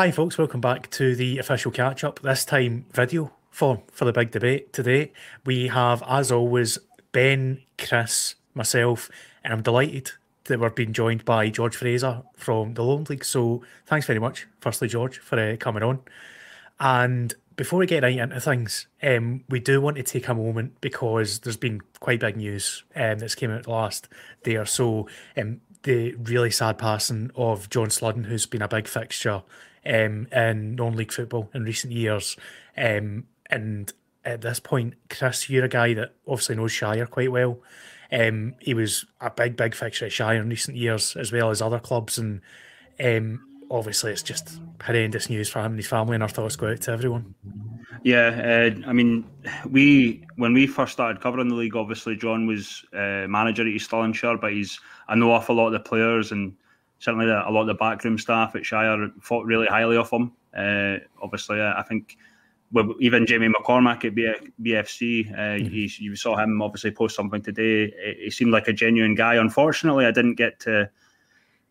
Hi, folks. Welcome back to the official catch up. This time, video form for the big debate today. We have, as always, Ben, Chris, myself, and I'm delighted that we're being joined by George Fraser from the Lowland League. So, thanks very much, firstly, George, for uh, coming on. And before we get right into things, um, we do want to take a moment because there's been quite big news um, that's came out last day or so. Um, the really sad passing of John Sludden, who's been a big fixture um, in non-league football in recent years. Um, and at this point, Chris, you're a guy that obviously knows Shire quite well. Um, he was a big, big fixture at Shire in recent years, as well as other clubs. And um, obviously, it's just horrendous news for him and his family, and our thoughts go out to everyone. Yeah, uh, I mean, we when we first started covering the league, obviously John was uh, manager at East Stirlingshire, but he's I know off a lot of the players and certainly the, a lot of the backroom staff at Shire thought really highly of him. Uh, obviously, uh, I think even Jamie McCormack at BFC, uh, mm-hmm. he, you saw him obviously post something today. He seemed like a genuine guy. Unfortunately, I didn't get to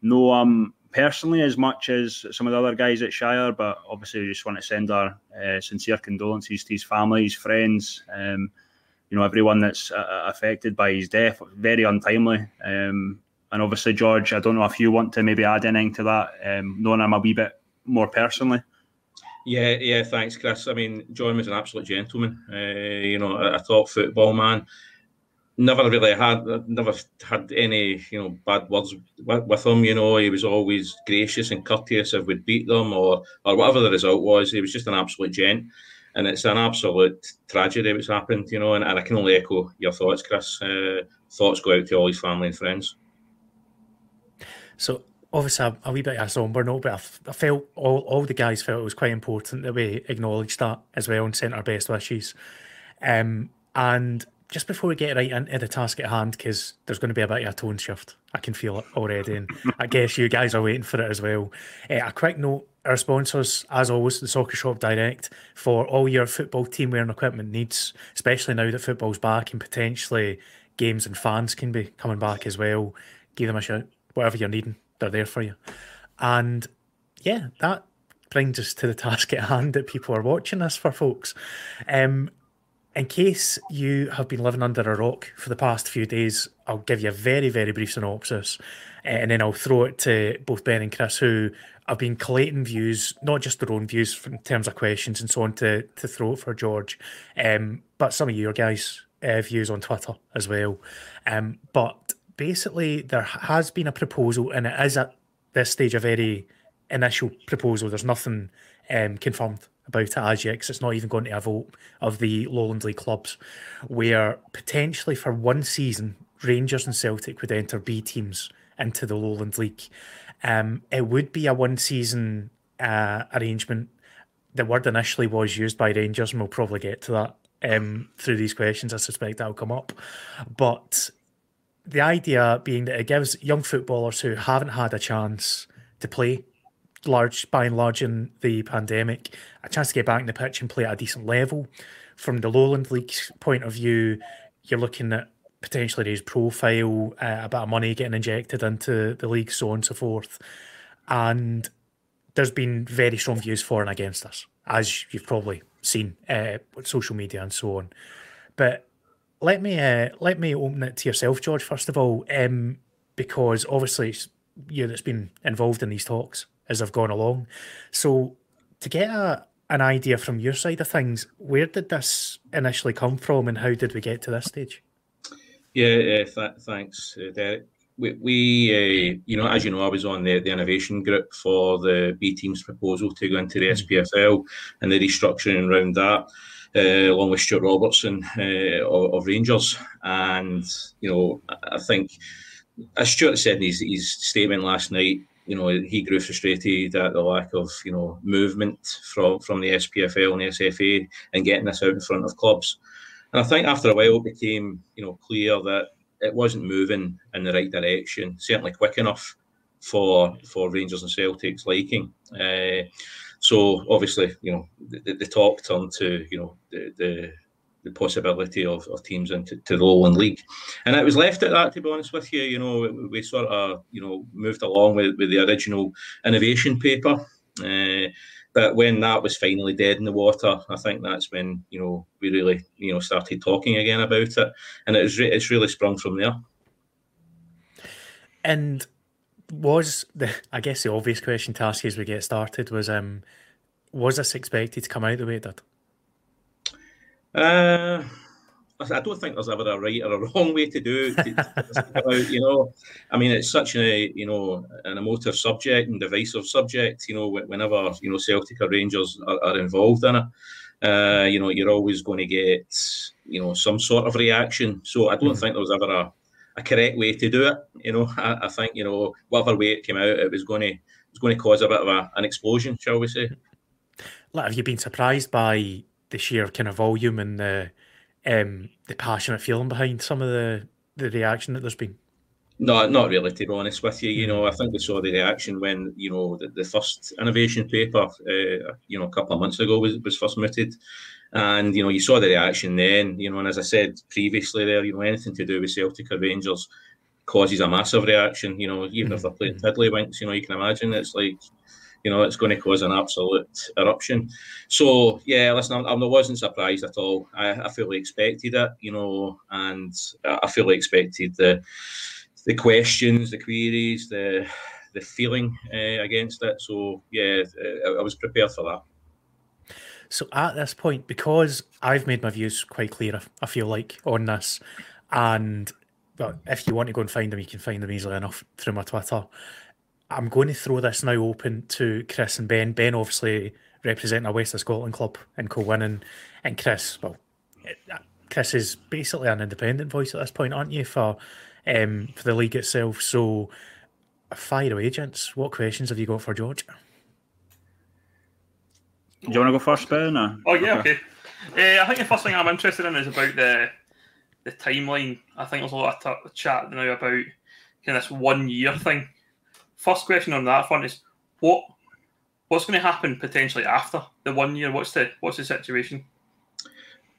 know him personally as much as some of the other guys at Shire, but obviously, we just want to send our uh, sincere condolences to his family, his friends, um, you know, everyone that's uh, affected by his death. Very untimely. Um, and obviously, George, I don't know if you want to maybe add anything to that, um, knowing him a wee bit more personally. Yeah, yeah, thanks, Chris. I mean, John was an absolute gentleman. Uh, you know, a, a top football man. Never really had, never had any, you know, bad words with, with him. You know, he was always gracious and courteous if we'd beat them or or whatever the result was. He was just an absolute gent, and it's an absolute tragedy what's happened. You know, and, and I can only echo your thoughts, Chris. Uh, thoughts go out to all his family and friends. So obviously a, wee bit of somber note, but I, I, felt all, all the guys felt it was quite important that we acknowledged that as well and sent our best wishes. Um, and just before we get right into the task at hand, because there's going to be a bit of a tone shift, I can feel it already, and I guess you guys are waiting for it as well. Uh, a quick note: our sponsors, as always, the Soccer Shop Direct for all your football team wear and equipment needs, especially now that football's back and potentially games and fans can be coming back as well. Give them a shout whatever you're needing, they're there for you. And yeah, that brings us to the task at hand that people are watching this for, folks. Um, in case you have been living under a rock for the past few days, I'll give you a very, very brief synopsis uh, and then I'll throw it to both Ben and Chris, who have been collating views, not just their own views in terms of questions and so on, to, to throw it for George, um, but some of your guys' uh, views on Twitter as well. Um, but basically there has been a proposal, and it is at this stage a very initial proposal. There's nothing um, confirmed about it as yet, because it's not even going to a vote of the Lowland League clubs, where potentially for one season, Rangers and Celtic would enter B teams into the Lowland League. Um, it would be a one season uh, arrangement. The word initially was used by Rangers, and we'll probably get to that um, through these questions. I suspect that'll come up. But the idea being that it gives young footballers who haven't had a chance to play large by and large in the pandemic a chance to get back in the pitch and play at a decent level. From the Lowland League's point of view, you're looking at potentially his profile, uh, a bit of money getting injected into the league, so on and so forth. And there's been very strong views for and against this, as you've probably seen uh, with social media and so on. But let me uh, let me open it to yourself, George. First of all, um, because obviously it's you that's been involved in these talks as I've gone along. So to get a, an idea from your side of things, where did this initially come from, and how did we get to this stage? Yeah, uh, th- thanks, uh, Derek. We, we uh, you know, as you know, I was on the, the innovation group for the B team's proposal to go into the mm-hmm. SPFL and the restructuring around that uh, along with Stuart Robertson uh, of, of, Rangers. And, you know, I think, as Stuart said in his, his statement last night, you know, he grew frustrated at the lack of, you know, movement from, from the SPFL and the SFA and getting this out in front of clubs. And I think after a while it became, you know, clear that it wasn't moving in the right direction, certainly quick enough for for Rangers and Celtic's liking. Uh, so obviously, you know, the, the talk turned to you know the the, the possibility of, of teams into to the Lowland League, and it was left at that. To be honest with you, you know, we, sort of you know moved along with, with the original innovation paper. Uh, but when that was finally dead in the water, I think that's when you know we really you know started talking again about it, and it's re- it's really sprung from there. And was the I guess the obvious question to ask as we get started was um was this expected to come out the way it did? Uh, I don't think there's ever a right or a wrong way to do it. To, you know, I mean, it's such a you know an emotive subject and divisive subject. You know, whenever you know Celtic or Rangers are, are involved in it, uh, you know, you're always going to get you know some sort of reaction. So I don't mm think there was ever a, a correct way to do it. You know, I, I, think you know whatever way it came out, it was going to it was going to cause a bit of a, an explosion, shall we say? Like, have you been surprised by the sheer kind of volume and the um, the passionate feeling behind some of the the reaction that there's been? No, not really. To be honest with you, you know, I think we saw the reaction when you know the, the first innovation paper, uh, you know, a couple of months ago was, was first mooted, and you know, you saw the reaction then. You know, and as I said previously, there, you know, anything to do with Celtic or Rangers causes a massive reaction. You know, even if they're playing mm-hmm. tiddlywinks, you know, you can imagine it's like you know, it's going to cause an absolute eruption. So yeah, listen, I, I wasn't surprised at all. I, I fully expected it, you know, and I fully expected the the questions, the queries, the the feeling uh, against it. So yeah, I, I was prepared for that. So at this point, because I've made my views quite clear, I feel like on this, and but if you want to go and find them, you can find them easily enough through my Twitter. I'm going to throw this now open to Chris and Ben. Ben, obviously representing a West of Scotland club and Kilwinning, and Chris, well, uh, Chris is basically an independent voice at this point, aren't you, for um, for the league itself? So, fire away, gents. What questions have you got for George? Do you want to go first, Ben? Or? Oh yeah, okay. okay. Uh, I think the first thing I'm interested in is about the the timeline. I think there's a lot of t- chat now about kind of this one year thing first question on that front is what what's going to happen potentially after the one year? What's the what's the situation?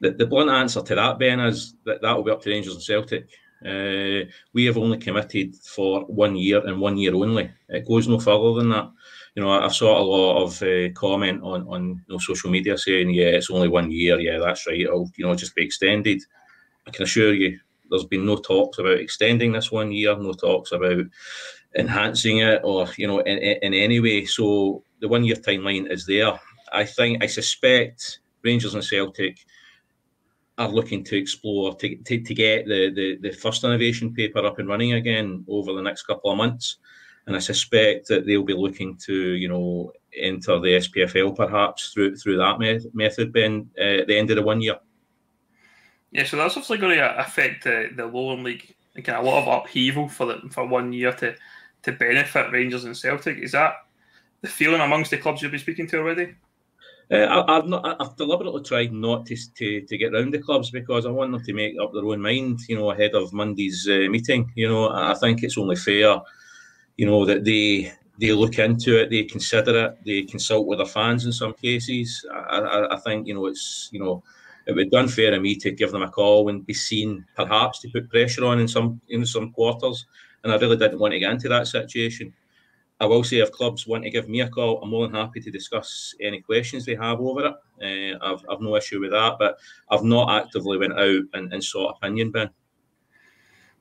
The, the blunt answer to that, Ben, is that that will be up to Rangers and Celtic. Uh, we have only committed for one year and one year only. It goes no further than that. You know, I've saw a lot of uh, comment on on you know, social media saying, "Yeah, it's only one year. Yeah, that's right. It'll you know just be extended." I can assure you, there's been no talks about extending this one year. No talks about enhancing it or you know in, in any way. So the one year timeline is there. I think I suspect Rangers and Celtic are looking to explore to, to, to get the, the, the first innovation paper up and running again over the next couple of months. And I suspect that they'll be looking to, you know, enter the SPFL perhaps through through that me- method, Ben, uh, at the end of the one year. Yeah, so that's obviously going to affect the, the Lowland League. Again, a lot of upheaval for the, for one year to to benefit Rangers and Celtic. Is that the feeling amongst the clubs you've been speaking to already? Uh, I, have not. I've deliberately tried not to, to to get round the clubs because I want them to make up their own mind. You know, ahead of Monday's uh, meeting. You know, I think it's only fair. You know that they they look into it, they consider it, they consult with their fans in some cases. I, I, I think you know it's you know it would be unfair of me to give them a call and be seen perhaps to put pressure on in some in some quarters and I really didn't want to get into that situation. I will say if clubs want to give me a call, I'm more than happy to discuss any questions they have over it. Uh, I've, I've no issue with that, but I've not actively went out and, and sought opinion, Ben.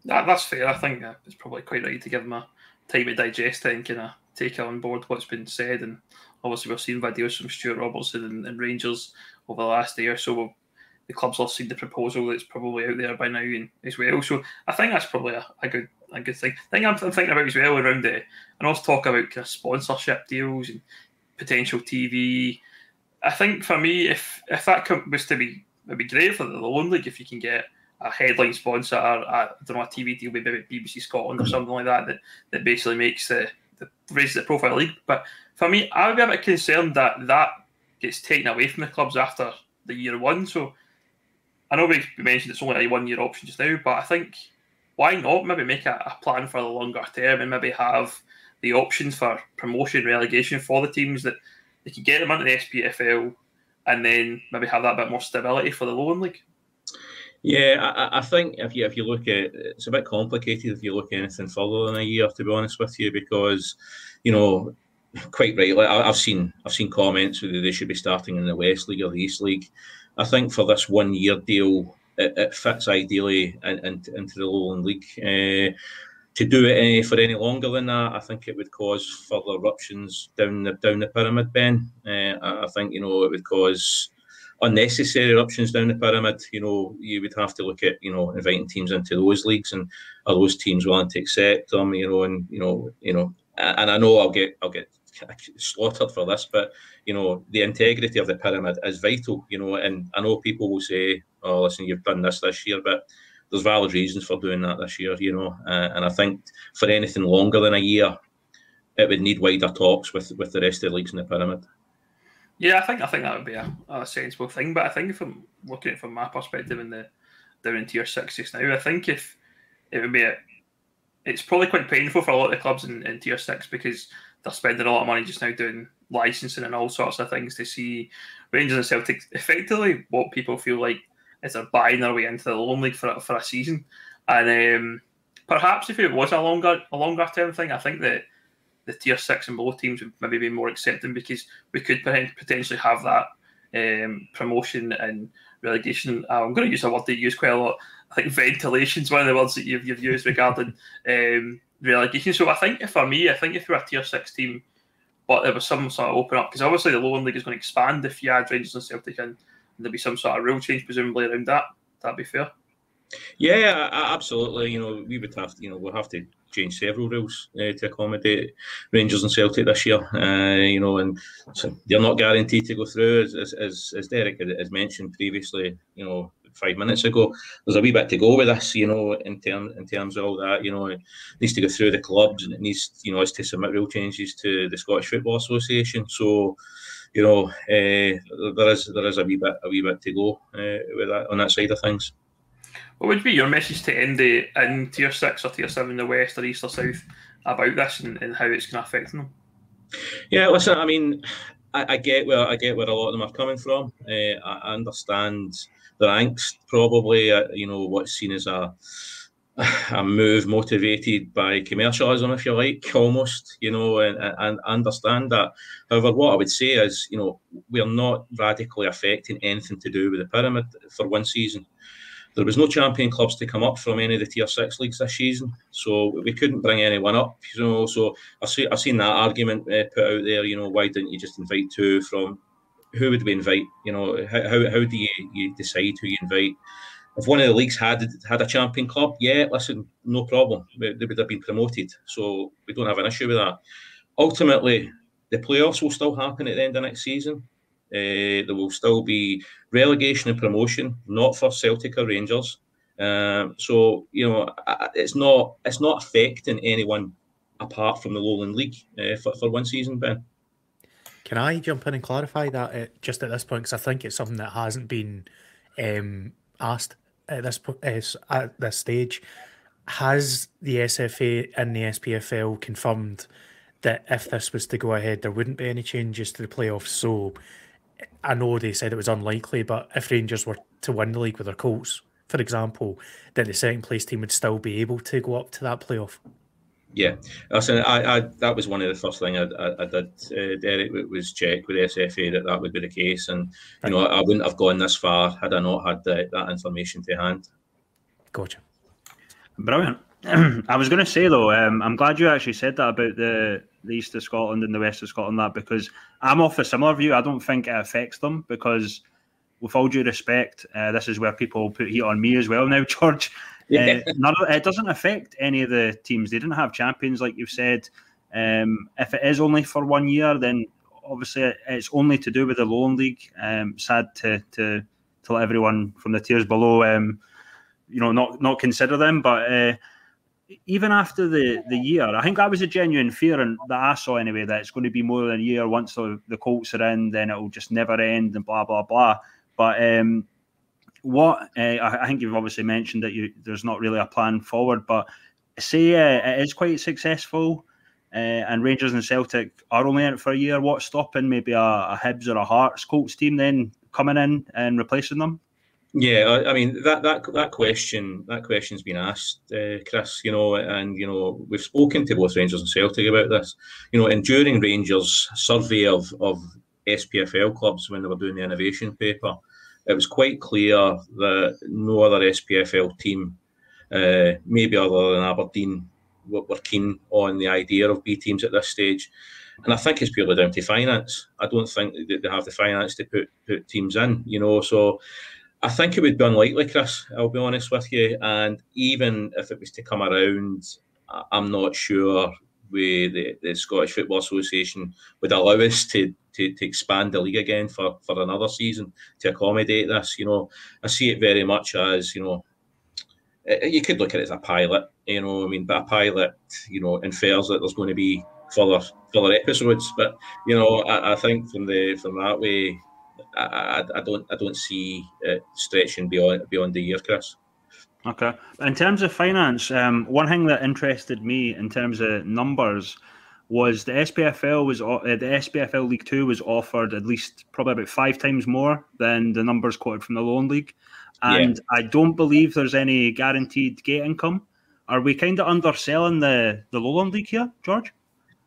That, that's fair. I think uh, it's probably quite right to give them a time to digest it and kind of take on board what's been said. And obviously, we've seen videos from Stuart Robertson and, and Rangers over the last year, so the clubs all seen the proposal that's probably out there by now and as well. So I think that's probably a, a good a good thing. I think I'm, I'm thinking about as well around it, and also talk about kind of sponsorship deals and potential TV. I think for me, if if that was to be, it'd be great for the Lowland League if you can get a headline sponsor, I don't know, a TV deal with maybe BBC Scotland or something like that that, that basically makes the, the raises the profile league. But for me, I would be a bit concerned that that gets taken away from the clubs after the year one. So I know we mentioned it's only a one year option just now, but I think why not maybe make a, a, plan for the longer term and maybe have the options for promotion, relegation for the teams that they could get them into the SPFL and then maybe have that bit more stability for the Lowland League. Yeah, I, I, think if you if you look at it's a bit complicated if you look at anything further than a year, to be honest with you, because you know quite right. Like I've seen, I've seen comments whether they should be starting in the West League or the East League. I think for this one year deal, it, it fits ideally in, in, into the Lowland League. Uh, to do it any, for any longer than that, I think it would cause further eruptions down the down the pyramid. Ben, uh, I think you know it would cause unnecessary eruptions down the pyramid. You know, you would have to look at you know inviting teams into those leagues, and are those teams willing to accept them? You know, and you know, you know, and I know I'll get I'll get slaughtered for this, but you know, the integrity of the pyramid is vital. You know, and I know people will say, "Oh, listen, you've done this this year," but there's valid reasons for doing that this year. You know, uh, and I think for anything longer than a year, it would need wider talks with with the rest of the leagues in the pyramid. Yeah, I think I think that would be a, a sensible thing. But I think from looking at it from my perspective in the down in tier six just now, I think if it would be a, it's probably quite painful for a lot of the clubs in, in tier six because they're spending a lot of money just now doing licensing and all sorts of things to see Rangers and Celtic effectively what people feel like is they're buying their way into the Lowland League for for a season. And um, perhaps if it was a longer a longer term thing, I think that the tier six and below teams would maybe be more accepting because we could potentially have that um, promotion and relegation. Uh, I'm going to use a word you use quite a lot. I think ventilation is one of the words that you've, you've used regarding um, relegation. So I think for me, I think if you're a tier six team, but there was some sort of open up because obviously the Lowland League is going to expand if you add Rangers and Celtic in, and there'll be some sort of rule change presumably around that. That'd be fair. Yeah, absolutely. You know, we would have to, you know, we'll have to change several rules uh, to accommodate Rangers and Celtic this year. Uh, you know, and so they're not guaranteed to go through, as, as, as Derek has mentioned previously. You know, five minutes ago. There's a wee bit to go with this, you know, in terms in terms of all that. You know, it needs to go through the clubs and it needs, you know, us to submit real changes to the Scottish Football Association. So, you know, uh, there is there is a wee bit a wee bit to go uh, with that on that side of things. What would be your message to Andy in tier six or tier seven, the west or east or south, about this and, and how it's going to affect them? Yeah, listen, I mean, I, I, get where I get where a lot of them are coming from. Uh, I understand their angst, probably. Uh, you know, what's seen as a a move motivated by commercialism, if you like, almost, you know, and, and understand that. However, what I would say is, you know, we're not radically affecting anything to do with the pyramid for one season. There was no champion clubs to come up from any of the tier six leagues this season, so we couldn't bring anyone up. You know, so I see I've seen that argument uh, put out there. You know, why didn't you just invite two from? Who would we invite? You know, how, how, how do you, you decide who you invite? If one of the leagues had had a champion club, yeah, listen, no problem. They would have been promoted, so we don't have an issue with that. Ultimately, the playoffs will still happen at the end of next season. Uh, there will still be relegation and promotion, not for Celtic or Rangers. Um, so you know, it's not it's not affecting anyone apart from the Lowland League uh, for, for one season, Ben. Can I jump in and clarify that uh, just at this point? Because I think it's something that hasn't been um, asked at this uh, at this stage. Has the SFA and the SPFL confirmed that if this was to go ahead, there wouldn't be any changes to the playoffs? So I know they said it was unlikely, but if Rangers were to win the league with their Colts, for example, then the second place team would still be able to go up to that playoff. Yeah, listen, I, I that was one of the first things I, I, I did, uh, Derek, was check with SFA that that would be the case, and you know I wouldn't have gone this far had I not had the, that information to hand. Gotcha. Brilliant. I was going to say though, um, I'm glad you actually said that about the the east of Scotland and the west of Scotland. That because I'm off a similar view. I don't think it affects them because, with all due respect, uh, this is where people put heat on me as well now, George. Yeah. Uh, none of, it doesn't affect any of the teams. They didn't have champions, like you've said. Um, if it is only for one year, then obviously it's only to do with the Lowland League. Um, sad to, to to let everyone from the tiers below, um, you know, not not consider them, but. Uh, even after the, the year, I think that was a genuine fear, and that I saw anyway, that it's going to be more than a year. Once the, the Colts are in, then it'll just never end, and blah blah blah. But um, what uh, I, I, think you've obviously mentioned that you, there's not really a plan forward, but say uh, it is quite successful, uh, and Rangers and Celtic are only in it for a year. What's stopping maybe a, a Hibs or a Hearts Colts team then coming in and replacing them? Yeah, I, mean that that that question that question's been asked, Chris. You know, and you know we've spoken to both Rangers and Celtic about this. You know, and during Rangers' survey of of SPFL clubs when they were doing the innovation paper, it was quite clear that no other SPFL team, uh, maybe other than Aberdeen, were, keen on the idea of B teams at this stage. And I think it's purely down to finance. I don't think they have the finance to put put teams in. You know, so I think it would be unlikely, Chris. I'll be honest with you. And even if it was to come around, I'm not sure we, the, the Scottish Football Association would allow us to, to, to expand the league again for, for another season to accommodate this. You know, I see it very much as, you know, eh, eh, you could look at it as a pilot, you know, I mean, but a pilot, you know, infers that there's going to be further further episodes. But, you know, I, I think from the from that way, I, I, don't I don't see it stretching beyond beyond the year, Chris. Okay. In terms of finance, um, one thing that interested me in terms of numbers was the SPFL was uh, the SPFL League Two was offered at least probably about five times more than the numbers quoted from the Lowland League, and yeah. I don't believe there's any guaranteed gate income. Are we kind of underselling the the Lowland League here, George?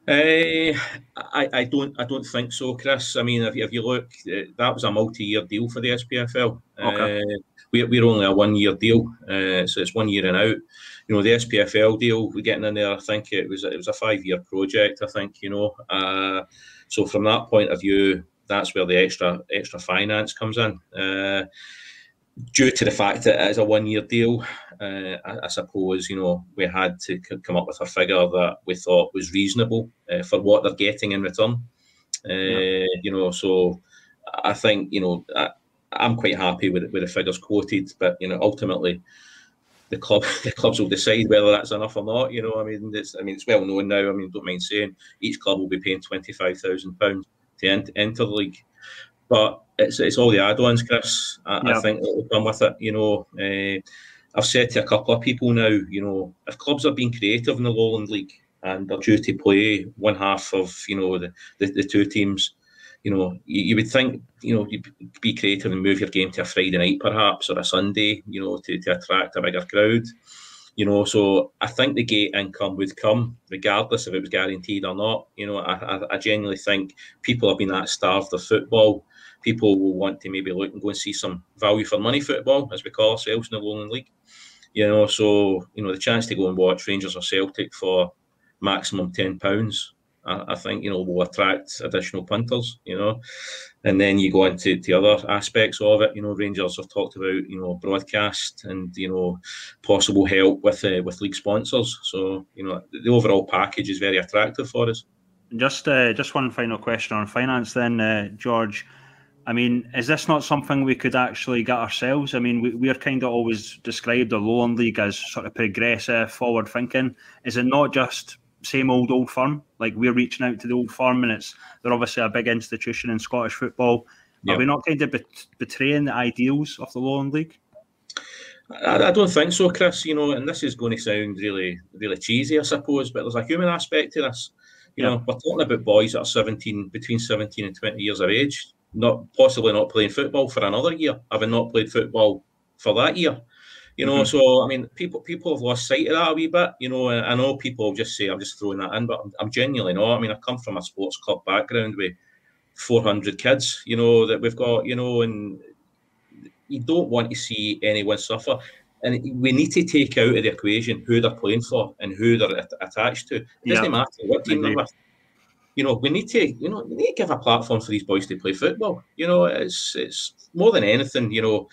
Uh, I, I don't I don't think so, Chris. I mean, if, if you look, uh, that was a multi-year deal for the SPFL. Okay. Uh, we, we're only a one-year deal, uh, so it's one year and out. You know, the SPFL deal we're getting in there. I think it was it was a five-year project. I think you know. Uh, so from that point of view, that's where the extra extra finance comes in. Due to the fact that it is a one year deal, uh, I, I, suppose you know we had to c- come up with a figure that we thought was reasonable uh, for what they're getting in return. Uh, yeah. You know, so I think you know I, am quite happy with with the figures quoted, but you know ultimately. The club, the clubs will decide whether that's enough or not. You know, I mean, it's, I mean, it's well known now. I mean, don't mind saying, each club will be paying twenty five thousand pounds to enter the league. But it's it's all the add-ons, Chris. I, yep. I think that will come with it. You know, uh, I've said to a couple of people now, you know, if clubs are being creative in the Lowland League and they're due to play one half of, you know, the, the, the two teams, you know, you, you, would think, you know, you'd be creative and move your game to a Friday night perhaps or a Sunday, you know, to, to attract a bigger crowd. You know, so I think the gate income would come regardless if it was guaranteed or not. You know, I, I, I genuinely think people have been that starved of football people will want to maybe look and go and see some value for money football, as we call ourselves in the Lowland League. You know, so you know the chance to go and watch Rangers or Celtic for maximum ten pounds, I, I, think you know will attract additional punters. You know, and then you go into the other aspects of it. You know, Rangers have talked about you know broadcast and you know possible help with uh, with league sponsors. So you know the overall package is very attractive for us. Just uh, just one final question on finance, then, uh, George. I mean, is this not something we could actually get ourselves? I mean, we, we're kind of always described the Lowland League as sort of progressive, forward thinking. Is it not just same old old firm? Like we're reaching out to the old firm, and it's they're obviously a big institution in Scottish football. Yep. Are we not kind of bet- betraying the ideals of the Lowland League? I, I, don't think so, Chris. You know, and this is going to sound really, really cheesy, I suppose, but there's a human aspect to this. You know, we're talking about boys that are 17, between 17 and 20 years of age not possibly not playing football for another year, having not played football for that year. You know, mm-hmm. so I mean, people people have lost sight of that a wee bit. You know, I know people just say I'm just throwing that in, but I'm, I'm genuinely not. I mean, I come from a sports club background with 400 kids. You know that we've got. You know, and you don't want to see anyone suffer. And we need to take out of the equation who they're playing for and who they're attached to. It doesn't matter what team they're with you know, we need to, you know, we need to give a platform for these boys to play football. You know, it's it's more than anything, you know,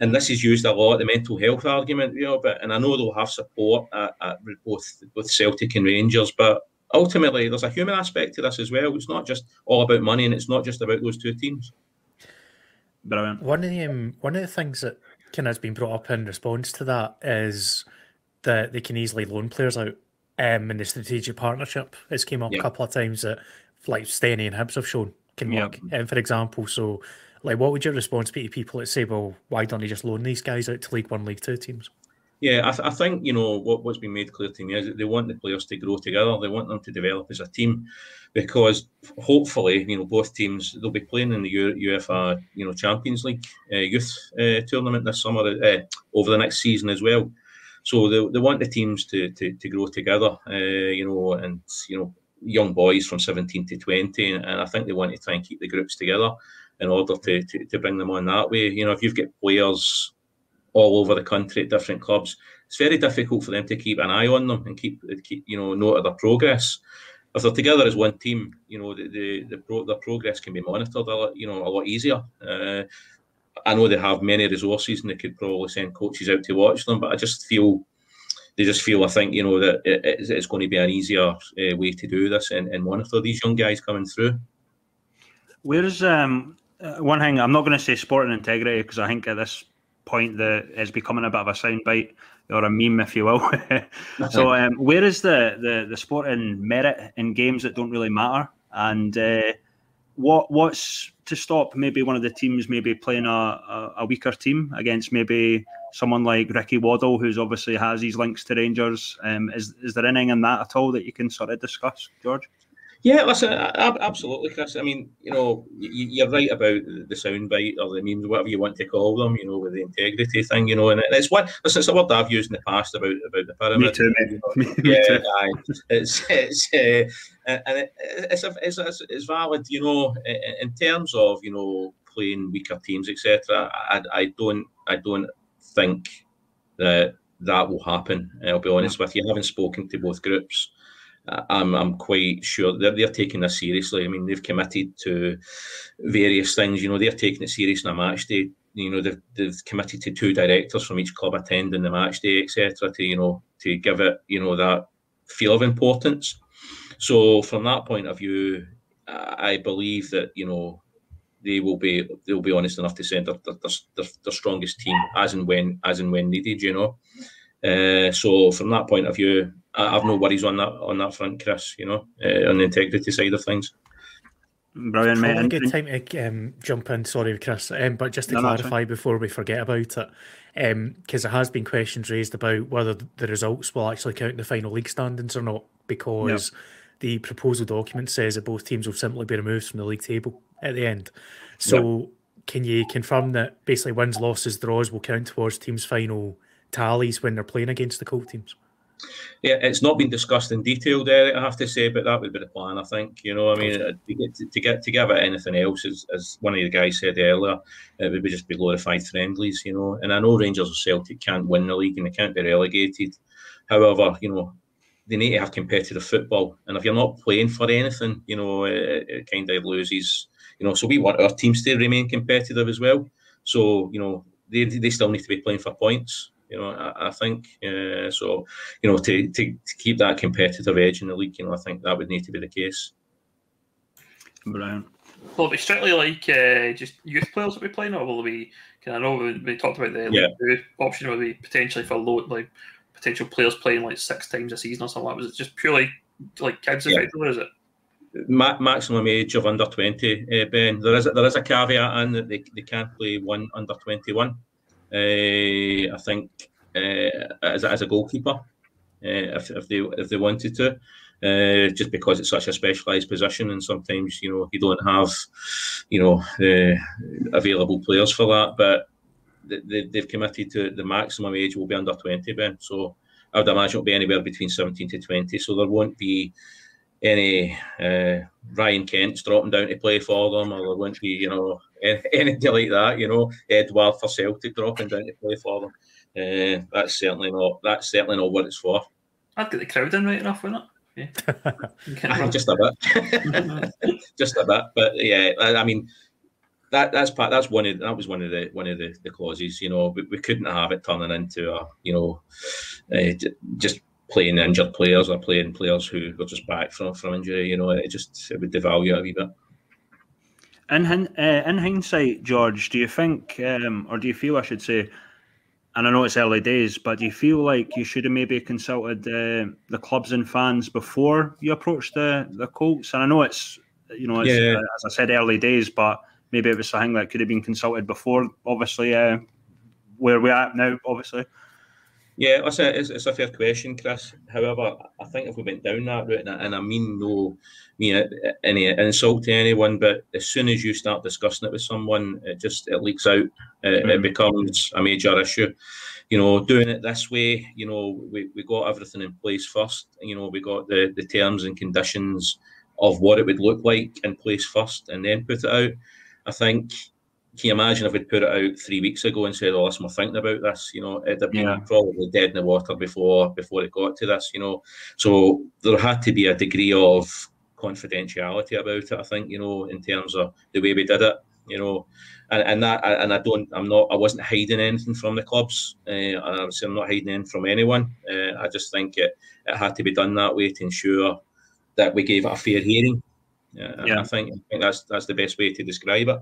and this is used a lot, the mental health argument, you know, but and I know they'll have support at, at both both Celtic and Rangers, but ultimately there's a human aspect to this as well. It's not just all about money and it's not just about those two teams. Brilliant. One of the um, one of the things that kind of has been brought up in response to that is that they can easily loan players out um, in the strategic partnership. It's came up yeah. a couple of times that like Stenny and Hibs have shown can work. Yeah. Um, for example, so like, what would your response be to people that say, "Well, why don't they just loan these guys out to League One, League Two teams?" Yeah, I, th- I, think you know what, what's been made clear to me is that they want the players to grow together. They want them to develop as a team, because hopefully, you know, both teams they'll be playing in the UEFA, you know, Champions League uh, youth uh, tournament this summer uh, over the next season as well. So they, they want the teams to to, to grow together, uh, you know, and you know, young boys from 17 to 20, and I think they want to try and keep the groups together in order to, to, to bring them on that way. You know, if you've got players all over the country at different clubs, it's very difficult for them to keep an eye on them and keep keep you know note of their progress. If they're together as one team, you know the the, the, pro, progress can be monitored a lot, you know a lot easier. Uh, I know they have many resources and they could probably send coaches out to watch them, but I just feel they just feel I think you know that it, it's going to be an easier uh, way to do this and, and monitor these young guys coming through. Where's um uh, one thing I'm not going to say sporting integrity because I think at this point that is becoming a bit of a soundbite or a meme, if you will. so, um, where is the, the the sporting merit in games that don't really matter, and uh, what what's to stop maybe one of the teams maybe playing a, a, a, weaker team against maybe someone like Ricky Waddle, who's obviously has these links to Rangers? Um, is is there anything in that at all that you can sort of discuss, George? Yeah, listen, absolutely, Chris. I mean, you know, you're right about the soundbite or the memes, whatever you want to call them. You know, with the integrity thing. You know, and it's what listen, it's a word I've used in the past about about the pyramid. Me too. You know, yeah, too. Aye. it's it's uh, and it, it's, it's, it's it's valid. You know, in terms of you know playing weaker teams, etc. I, I don't I don't think that that will happen. I'll be honest with you. Having spoken to both groups. I'm, I'm quite sure they're, they're taking this seriously. I mean, they've committed to various things. You know, they're taking it serious in a match day. You know, they've, they've committed to two directors from each club attending the match day, etc. To you know, to give it you know that feel of importance. So from that point of view, I believe that you know they will be they'll be honest enough to send their, their, their, their strongest team as and when as and when needed. You know, uh, so from that point of view, I have no worries on that on that front, Chris. You know, uh, on the integrity side of things. Brilliant, mate. a good time to um, jump in. Sorry, Chris, um, but just to no, clarify before we forget about it, because um, there has been questions raised about whether the results will actually count in the final league standings or not, because the proposal document says that both teams will simply be removed from the league table at the end. So, can you confirm that basically wins, losses, draws will count towards teams' final tallies when they're playing against the Colts teams? Yeah, it's not been discussed in detail, Derek. I have to say, but that would be the plan. I think you know. I mean, to get to, to get to give it anything else, as, as one of the guys said earlier, it would be just be glorified friendlies, you know. And I know Rangers or Celtic can't win the league and they can't be relegated. However, you know, they need to have competitive football, and if you're not playing for anything, you know, it, it kind of loses. You know, so we want our teams to remain competitive as well. So you know, they they still need to be playing for points. You know, I, I think uh, so. You know, to, to, to keep that competitive edge in the league, you know, I think that would need to be the case. Brilliant. Will it be strictly like uh, just youth players that we playing, or will it be? Can I know we, we talked about the yeah. option would be potentially for low, like potential players playing like six times a season or something. Like that. Was it just purely like kids yeah. effectively? Is it? Ma- maximum age of under twenty, uh, Ben. There is a, there is a caveat in that they, they can't play one under twenty one. Uh, I think uh, as, as a goalkeeper, uh, if, if they if they wanted to. Uh, just because it's such a specialised position, and sometimes you know you don't have, you know, the available players for that. But they, they've committed to the maximum age will be under twenty, Ben. So I would imagine it'll be anywhere between seventeen to twenty. So there won't be any uh, Ryan Kent's dropping down to play for them, or there won't be, you know, anything like that. You know, Edouard for Celtic dropping down to play for them. Uh, that's certainly not. That's certainly not what it's for. I'd get the crowd in right enough, wouldn't it? Yeah. just a bit, just a bit. But yeah, I, mean, that that's part. That's one of that was one of the one of the, the clauses. You know, we, we couldn't have it turning into a you know, uh, just playing injured players or playing players who were just back from, from injury. You know, it just it would devalue a wee bit. In uh, in hindsight, George, do you think, um, or do you feel, I should say, and I know it's early days, but do you feel like you should have maybe consulted uh, the clubs and fans before you approached the the Colts? And I know it's you know, it's, yeah. uh, as I said, early days, but maybe it was something that could have been consulted before. Obviously, uh, where we're at now, obviously. Yeah, it's a, it's, it's a fair question, Chris. However, I think if we went down that route, and I, and I mean no mean any insult to anyone, but as soon as you start discussing it with someone, it just it leaks out. It, mm. it becomes a major issue. You know, doing it this way, you know, we, we got everything in place first. You know, we got the, the terms and conditions of what it would look like in place first and then put it out. I think can you imagine if we'd put it out three weeks ago and said, "Oh, listen, we're thinking about this," you know, it'd have been yeah. probably dead in the water before before it got to this, you know. So there had to be a degree of confidentiality about it. I think, you know, in terms of the way we did it, you know, and, and that and I don't, I'm not, I wasn't hiding anything from the clubs. Uh, I'm I'm not hiding anything from anyone. Uh, I just think it it had to be done that way to ensure that we gave it a fair hearing. Uh, yeah, I think I think that's that's the best way to describe it.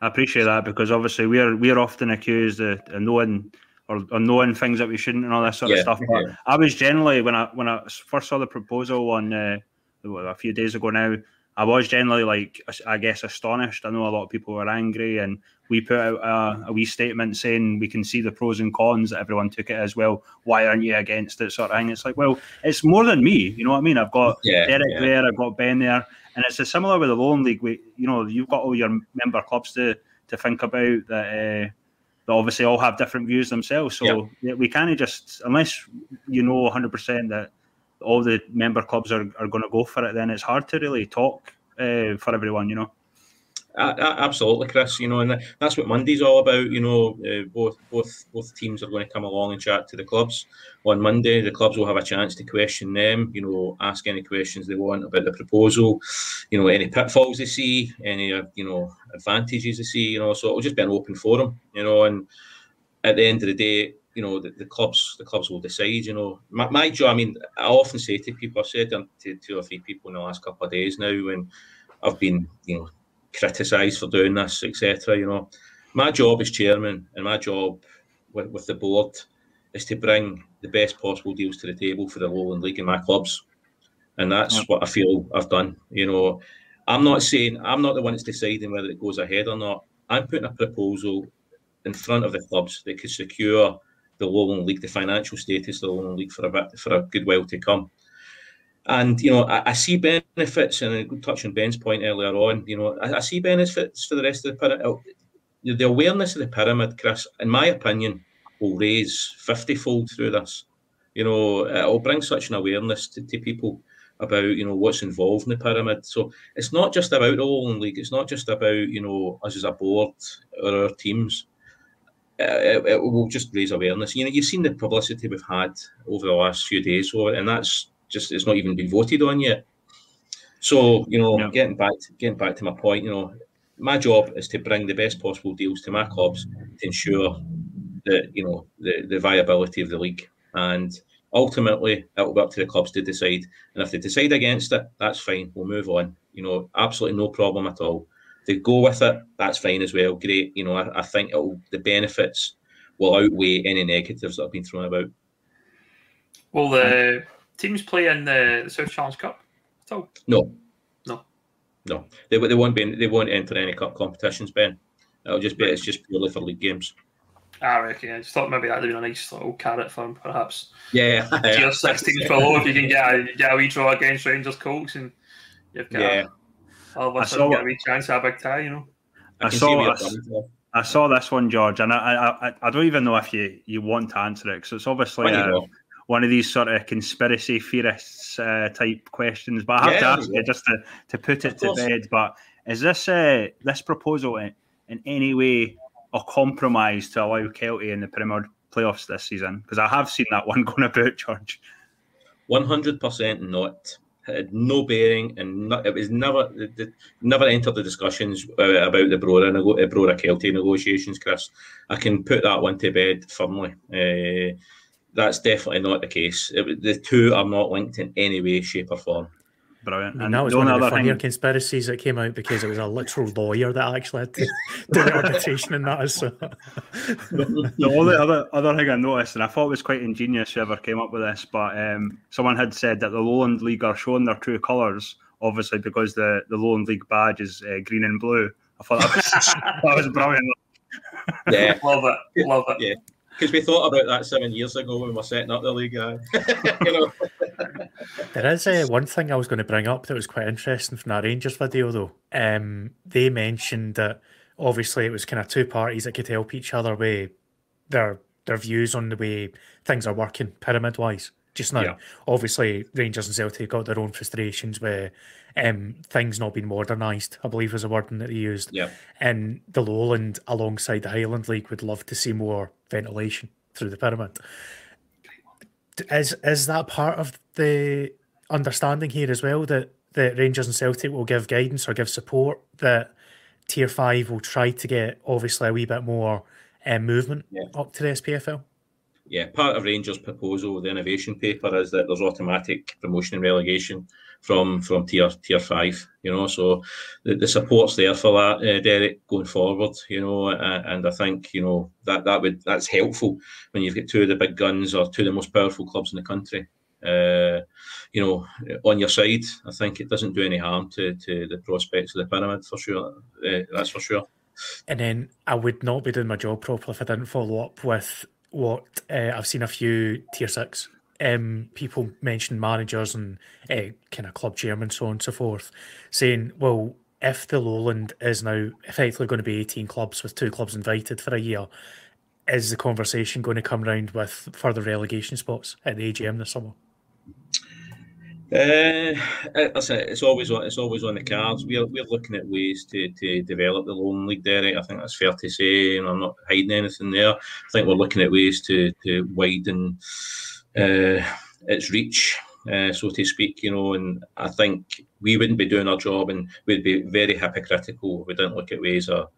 I appreciate that because obviously we're we're often accused of, of knowing or, or, knowing things that we shouldn't and all that sort yeah, of stuff. But yeah. I was generally when I when I first saw the proposal on uh, a few days ago now, I was generally like I guess astonished. I know a lot of people were angry, and we put out a, a wee statement saying we can see the pros and cons. Everyone took it as well. Why aren't you against it? Sort of thing. It's like, well, it's more than me. You know what I mean? I've got yeah, Derek there. I've got Ben there and it's similar with the Lowland League. We, you know, you've got all your member clubs to to think about that. Uh, that obviously all have different views themselves. So yep. we can't just unless you know 100 percent that all the member clubs are, are going to go for it. Then it's hard to really talk uh, for everyone. You know. Absolutely, Chris. You know, and that's what Monday's all about. You know, uh, both both both teams are going to come along and chat to the clubs on Monday. The clubs will have a chance to question them. You know, ask any questions they want about the proposal. You know, any pitfalls they see, any uh, you know advantages they see. You know, so it'll just be an open forum. You know, and at the end of the day, you know, the, the clubs the clubs will decide. You know, my, my job. I mean, I often say to people, I've said to two or three people in the last couple of days now, when I've been, you know criticised for doing this, etc. You know, my job as chairman and my job with, with the board is to bring the best possible deals to the table for the Lowland League and my clubs, and that's yeah. what I feel I've done. You know, I'm not saying I'm not the one that's deciding whether it goes ahead or not. I'm putting a proposal in front of the clubs that could secure the Lowland League, the financial status of the Lowland League for a bit, for a good while to come. And you know, I, I, see benefits, and I touch on Ben's point earlier on. You know, I, I see benefits for the rest of the pyramid. Oh, the awareness of the pyramid, Chris, in my opinion, will raise fifty-fold through this. You know, it'll bring such an awareness to, to people about you know what's involved in the pyramid. So it's not just about the League. It's not just about you know us as a board or our teams. It, it, will just raise awareness. You know, you've seen the publicity we've had over the last few days, and that's just it's not even been voted on yet. So you know, yeah. getting back to, getting back to my point, you know, my job is to bring the best possible deals to my clubs to ensure that you know the, the viability of the league, and ultimately it'll be up to the clubs to decide. And if they decide against it, that's fine. We'll move on. You know, absolutely no problem at all. If they go with it, that's fine as well. Great. You know, I, I think it'll the benefits will outweigh any negatives that have been thrown about. Well, the teams play in the, the South Challenge Cup at all? No. No. No. They, they won't be they won't enter any cup competitions, Ben. It'll just be it's just purely for league games. Ah, okay. I just thought maybe that'd be a nice little carrot for him, perhaps. Yeah. Tier 16 below if you can get a, get a wee draw against Rangers Colts and you've got yeah. all of a sudden get a wee chance at a big tie, you know. I, I saw I saw this one, George, and I, I I don't even know if you, you want to answer it because it's obviously uh, one of these sort of conspiracy theorists uh, type questions. But I have yeah, to ask yeah. you just to, to put it to bed. But is this uh, this proposal in, in any way a compromise to allow Kelty in the Premier playoffs this season? Because I have seen that one going about, George. One hundred percent not. It had no bearing, and not, it was never the, never entered the discussions uh, about the Brora Brora Kelty negotiations. Chris, I can put that one to bed firmly. Uh, that's definitely not the case. It, the two are not linked in any way, shape, or form. Brilliant. And that was one of the funnier thing... conspiracies that came out because it was a literal lawyer that actually had to do the arbitration in that. So. the, the only other other thing I noticed, and I thought it was quite ingenious, whoever came up with this, but um, someone had said that the Lowland League are showing their true colours, obviously because the, the Lowland League badge is uh, green and blue. I thought that was, that was brilliant. Yeah, love it, love it. Yeah because we thought about that seven years ago when we were setting up the league. Uh, you know. There is uh, one thing I was going to bring up that was quite interesting from that Rangers video, though. Um, they mentioned that obviously it was kind of two parties that could help each other with their their views on the way things are working pyramid wise just now. Yeah. Obviously, Rangers and Celtic have got their own frustrations with um, things not being modernised, I believe was a word that they used. Yeah. And the Lowland alongside the Highland League would love to see more ventilation through the pyramid. Is is that part of the understanding here as well that the Rangers and Celtic will give guidance or give support that Tier Five will try to get obviously a wee bit more um, movement yeah. up to the SPFL? Yeah, part of Rangers' proposal, the innovation paper, is that there's automatic promotion and relegation from from tier tier five. You know, so the, the support's there for that, uh, Derek, going forward. You know, uh, and I think you know that that would that's helpful when you've got two of the big guns or two of the most powerful clubs in the country. Uh, you know, on your side, I think it doesn't do any harm to, to the prospects of the pyramid for sure. Uh, that's for sure. And then I would not be doing my job properly if I didn't follow up with what uh, I've seen a few tier six um, people mention managers and uh, kind of club chairman, so on and so forth, saying, well, if the Lowland is now effectively going to be 18 clubs with two clubs invited for a year, is the conversation going to come round with further relegation spots at the AGM this summer? Uh, it's always it's always on the cards. We're, we're looking at ways to, to develop the Lowland League, Derek. I think that's fair to say, and I'm not hiding anything there. I think we're looking at ways to to widen uh, its reach, uh, so to speak. You know, and I think we wouldn't be doing our job, and we'd be very hypocritical if we didn't look at ways of,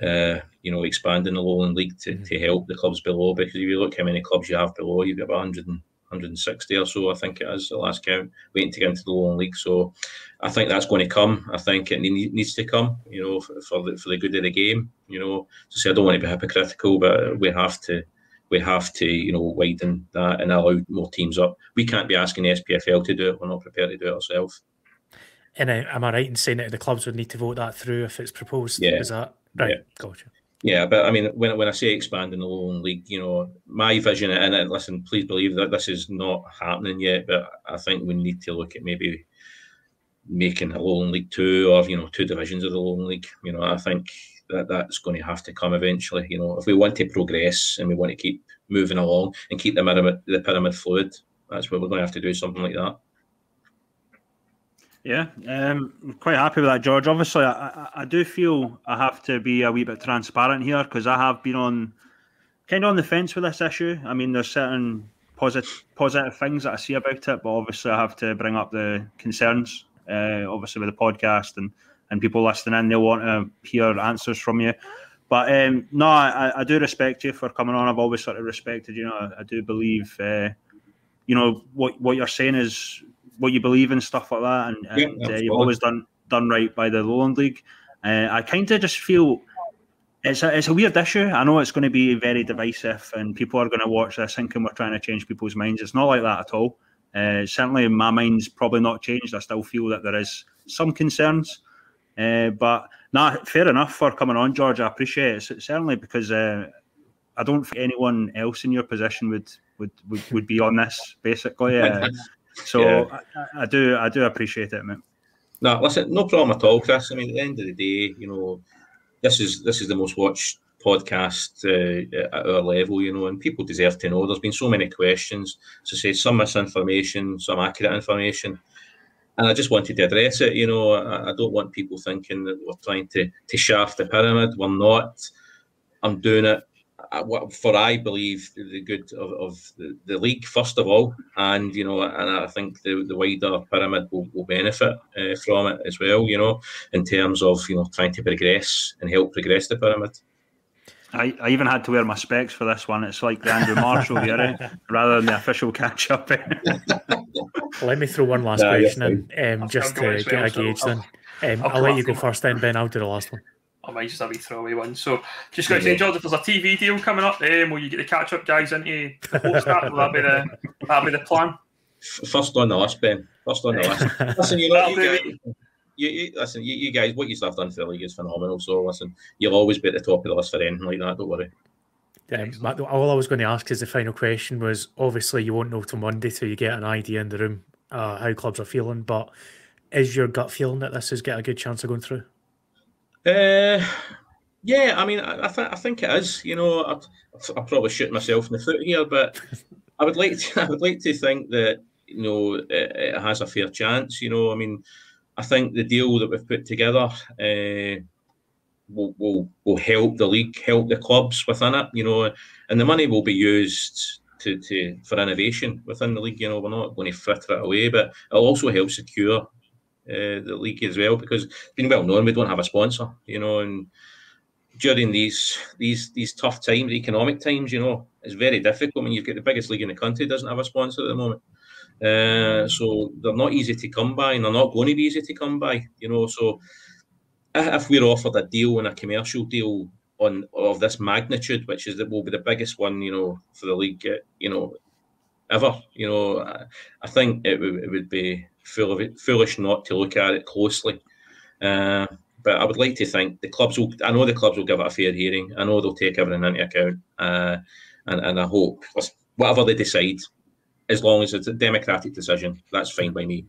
uh, you know, expanding the Lowland League to, mm-hmm. to help the clubs below. Because if you look how many clubs you have below, you've got 100 and 160 or so, I think it is the last count, waiting to get into the Lowland League. So I think that's going to come. I think it needs to come, you know, for, for the, for the good of the game. You know, to say I don't want to be hypocritical, but we have to we have to, you know, widen that and allow more teams up. We can't be asking the SPFL to do it. We're not prepared to do it ourselves. And uh, am I right in saying that the clubs would need to vote that through if it's proposed? Yeah. Is that right? Yeah. Gotcha. Yeah, but I mean, when, when I say expanding the Lowland League, you know, my vision, and, listen, please believe that this is not happening yet, but I think we need to look at maybe making a Lowland League two or, you know, two divisions of the Lowland League. You know, I think that that's going to have to come eventually. You know, if we want to progress and we want to keep moving along and keep the pyramid, the pyramid fluid, that's what we're going to have to do something like that. Yeah, um, quite happy with that, George. Obviously, I, I, do feel I have to be a wee bit transparent here because I have been on kind of on the fence with this issue. I mean, there's certain positive positive things that I see about it, but obviously, I have to bring up the concerns. Uh, obviously, with the podcast and and people listening in, they'll want to hear answers from you. But um, no, I, I do respect you for coming on. I've always sort of respected you. Know, I, I do believe, uh, you know, what what you're saying is what you believe in, stuff like that, and, and yeah, uh, you've always done done right by the Lowland League. Uh, I kind of just feel it's a, it's a weird issue. I know it's going to be very divisive, and people are going to watch this thinking we're trying to change people's minds. It's not like that at all. Uh, certainly, my mind's probably not changed. I still feel that there is some concerns, uh, but nah, fair enough for coming on, George. I appreciate it. Certainly because uh, I don't think anyone else in your position would would would, would be on this. Basically, uh, So yeah. I, I, do I do appreciate it, mate. No, listen, no problem at all, Chris. I mean, at the end of the day, you know, this is this is the most watched podcast uh, at our level, you know, and people deserve to know. There's been so many questions, so say some misinformation, some accurate information, and I just wanted to address it. You know, I, I don't want people thinking that we're trying to to shaft the pyramid. We're not. I'm doing it for I believe the good of, of the, the, league first of all, and you know, and I think the, the wider pyramid will, will benefit uh, from it as well. You know, in terms of you know trying to progress and help progress the pyramid. I, I even had to wear my specs for this one. It's like the Andrew Marr Show here, eh? rather than the official catch up. let me throw one last question in, um, just to get a gauge. Then um, I'll, I'll let you go first. Then Ben, I'll do the last one. I might just have a throwaway one. So just got to say, George, if there's a TV deal coming up, um, will you get the catch up guys into the host that? Will that be the that'll be the plan? First on the list, Ben. First on the list. listen, you know, you guys, you, you, listen, you, you, guys, what you've done for the league is phenomenal. So listen, you'll always be at the top of the list for anything like that. Don't worry. Um, all I was going to ask is the final question was obviously you won't know till Monday till you get an idea in the room uh, how clubs are feeling, but is your gut feeling that this has got a good chance of going through? Uh, yeah, I mean, I, I, th- I think it is. You know, I, I probably shoot myself in the foot here, but I would like to, I would like to think that you know it, it, has a fair chance. You know, I mean, I think the deal that we've put together. Uh, will, will will help the league, help the clubs within it, you know, and the money will be used to, to for innovation within the league. You know, we're not going to fritter it away, but it'll also help secure uh, the league as well because it's been well known we don't have a sponsor, you know, and during these these these tough times, economic times, you know, it's very difficult. Mean, you've got the biggest league in the country doesn't have a sponsor at the moment. Uh, so they're not easy to come by, and they're not going to be easy to come by. You know, so if we're offered a deal and a commercial deal on of this magnitude, which is that will be the biggest one, you know, for the league, uh, you know, ever, you know, I, I think it, w- it would be full of it, foolish not to look at it closely. Uh, but I would like to think the clubs will. I know the clubs will give it a fair hearing. I know they'll take everything into account, uh, and and I hope whatever they decide, as long as it's a democratic decision, that's fine by me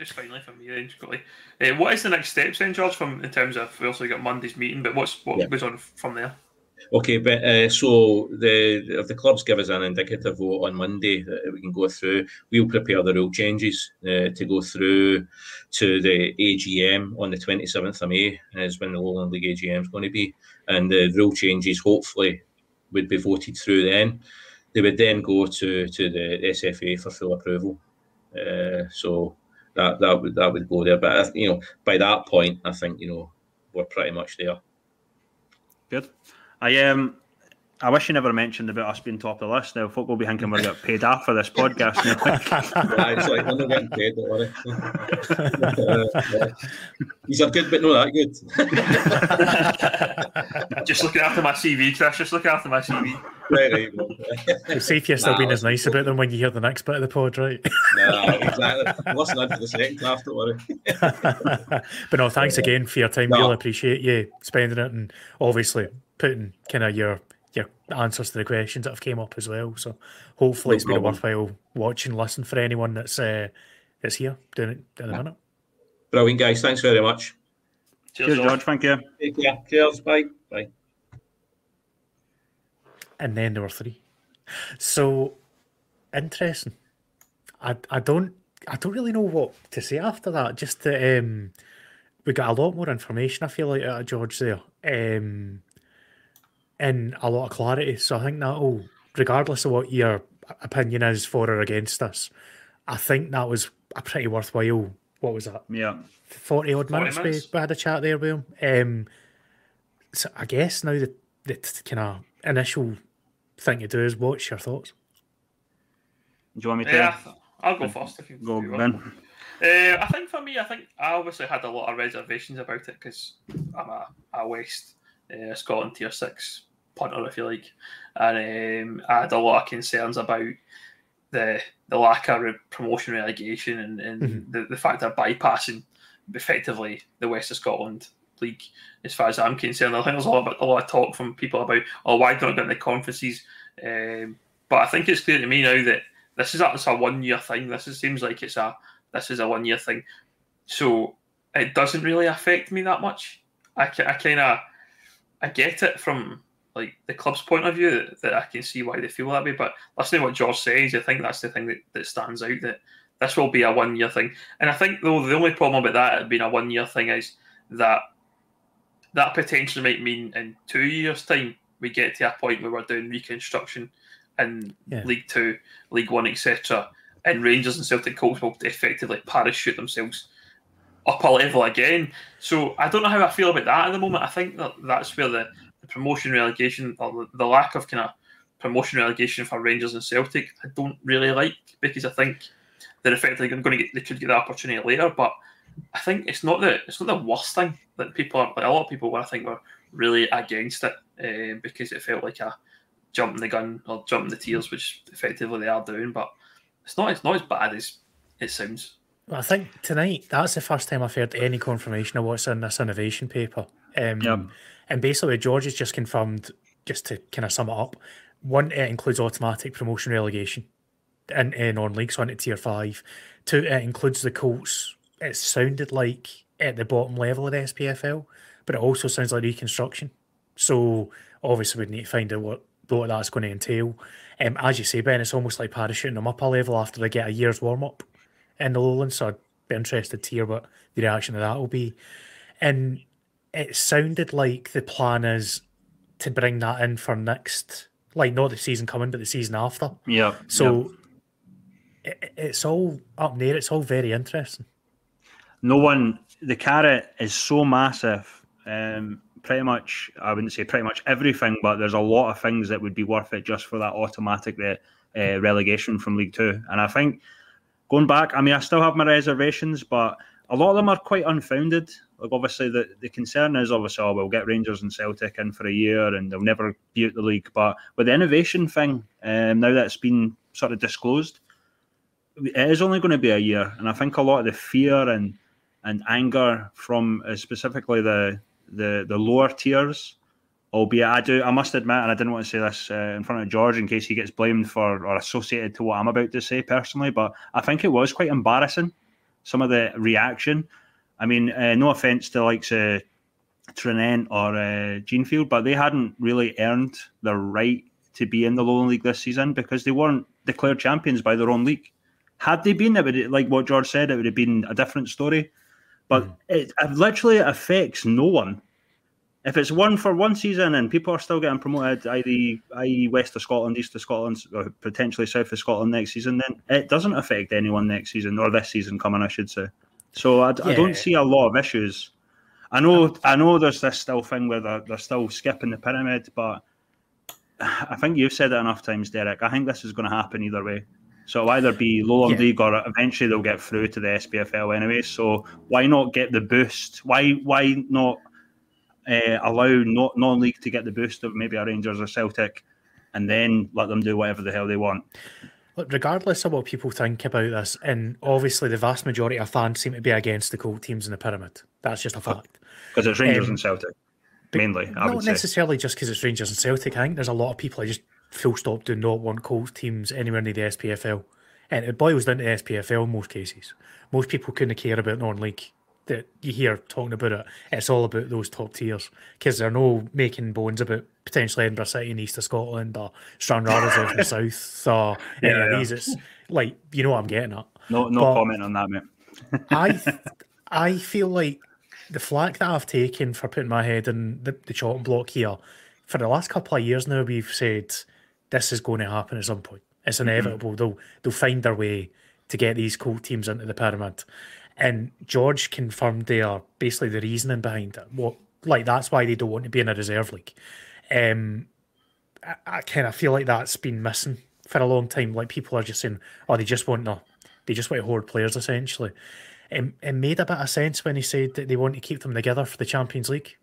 just finally from me then, quickly. Uh, what is the next steps then, George? From in terms of we also got Monday's meeting, but what's what yeah. goes on from there? Okay, but uh, so the if the clubs give us an indicative vote on Monday that we can go through, we'll prepare the rule changes uh, to go through to the AGM on the 27th of May is when the Lowland League AGM is going to be, and the rule changes hopefully would be voted through then. They would then go to to the SFA for full approval. Uh, so that that would that would go there. But you know, by that point, I think you know we're pretty much there. Good. I um I wish you never mentioned about us being top of the list. Now, folk will be thinking we're getting paid off for this podcast. yeah, it's like, we're not getting paid, don't worry. He's a good, but not that good. just looking after my CV, Chris. Just looking after my CV. Right, right. It's safe you're still nah, being as nice about them when you hear the next bit of the pod, right? nah, exactly. Listen in for the second half, don't worry. but no, thanks again for your time. No. Really appreciate you spending it and obviously putting kind of your your answers to the questions that have came up as well. So hopefully no it's problem. been a worthwhile watch and listen for anyone that's uh, that's here doing it in a minute. Brilliant, guys. Thanks very much. Cheers, Cheers George. Thank you. Take care. Cheers. Bye. Bye. And then there were three. So interesting. I I don't I don't really know what to say after that. Just that um, we got a lot more information. I feel like out of George there. Um, in a lot of clarity. So I think that will, regardless of what your opinion is for or against us, I think that was a pretty worthwhile. What was that? Yeah, forty odd minutes, minutes. We, we had a chat there with him. Um, so I guess now the the kind of initial thing to do is what's your thoughts? Do you want me to? Yeah, I'll go first if you go, Ben. Uh, I think for me, I think I obviously had a lot of reservations about it because I'm a, a West uh, Scotland Tier Six punter, if you like. And um, I had a lot of concerns about the the lack of promotion relegation and, and mm-hmm. the, the fact that bypassing effectively the West of Scotland league, as far as I'm concerned. I think there's a lot of, a lot of talk from people about, oh, why don't get in the conferences? Um, but I think it's clear to me now that this is a, it's a one year thing. This is, seems like it's a this is a one year thing, so it doesn't really affect me that much. I, I kind of I get it from like the club's point of view that, that, I can see why they feel that way. But listening to what George says, I think that's the thing that, that stands out that this will be a one year thing. And I think though the only problem about that being a one year thing is that that potentially might mean in two years' time we get to a point where we're doing reconstruction in yeah. League Two, League One, etc. And Rangers and Celtic Colts will effectively parachute themselves up a level again. So I don't know how I feel about that at the moment. I think that that's where the the promotion relegation or the, the lack of kind of promotion relegation for Rangers and Celtic, I don't really like because I think they're effectively going to get they could get the opportunity later. But I think it's not the it's not the worst thing that people are like a lot of people I think were really against it uh, because it felt like a jumping the gun or jumping the tiers, which effectively they are doing. But it's not it's not as bad as it sounds. Well, I think tonight that's the first time I've heard any confirmation of what's in this innovation paper. Um, yeah. And basically, George has just confirmed just to kind of sum it up, one, it includes automatic promotion relegation in, in non-league, so into tier five. Two, it includes the Colts. It sounded like at the bottom level of the SPFL, but it also sounds like reconstruction. So obviously we need to find out what what that's going to entail. Um, as you say, Ben, it's almost like parachuting them up a level after they get a year's warm up in the lowlands. So I'd be interested to hear what the reaction to that will be. And it sounded like the plan is to bring that in for next, like not the season coming, but the season after. Yeah. So yeah. It, it's all up there. It's all very interesting. No one, the carrot is so massive. Um, pretty much, I wouldn't say pretty much everything, but there's a lot of things that would be worth it just for that automatic uh, relegation from League Two. And I think going back, I mean, I still have my reservations, but a lot of them are quite unfounded. Like obviously, the, the concern is obviously, oh, we'll get Rangers and Celtic in for a year, and they'll never be out the league. But with the innovation thing, um, now that it's been sort of disclosed, it is only going to be a year, and I think a lot of the fear and and anger from uh, specifically the the the lower tiers. Albeit, I do, I must admit, and I didn't want to say this uh, in front of George in case he gets blamed for or associated to what I'm about to say personally, but I think it was quite embarrassing. Some of the reaction. I mean, uh, no offense to likes uh, Tranent or uh, Jeanfield, but they hadn't really earned the right to be in the Lowland League this season because they weren't declared champions by their own league. Had they been, it would like what George said, it would have been a different story. But mm. it, it literally affects no one. If it's one for one season and people are still getting promoted, i.e., i.e. west of Scotland, east of Scotland, or potentially south of Scotland next season, then it doesn't affect anyone next season or this season coming, I should say. So I, yeah. I don't see a lot of issues. I know, I know. There's this still thing where they're, they're still skipping the pyramid, but I think you've said it enough times, Derek. I think this is going to happen either way. So it'll either be Lowland yeah. League or eventually they'll get through to the SPFL anyway. So why not get the boost? Why why not uh, allow not non-league to get the boost of maybe a Rangers or Celtic, and then let them do whatever the hell they want? Look, regardless of what people think about this, and obviously the vast majority of fans seem to be against the Colt teams in the pyramid. That's just a fact. Because it's Rangers um, and Celtic, mainly. I not necessarily just because it's Rangers and Celtic. I think there's a lot of people who just full stop do not want Colt teams anywhere near the SPFL. And it boils down to the SPFL in most cases. Most people couldn't care about non-league that you hear talking about it. It's all about those top tiers because they're no making bones about potentially Edinburgh City in east of Scotland or Stranraer's in the south. So yeah, yeah, these it's like you know what I'm getting at. No, no but comment on that, mate. I, I feel like the flack that I've taken for putting my head in the, the chopping block here for the last couple of years now, we've said this is going to happen at some point. It's mm-hmm. inevitable. Mm-hmm. They'll they'll find their way to get these Colt teams into the pyramid. And George confirmed there basically the reasoning behind it. What like that's why they don't want to be in a reserve league. Um, I, I kind of feel like that's been missing for a long time. Like people are just saying, "Oh, they just want no, they just want to hoard players." Essentially, it, it made a bit of sense when he said that they want to keep them together for the Champions League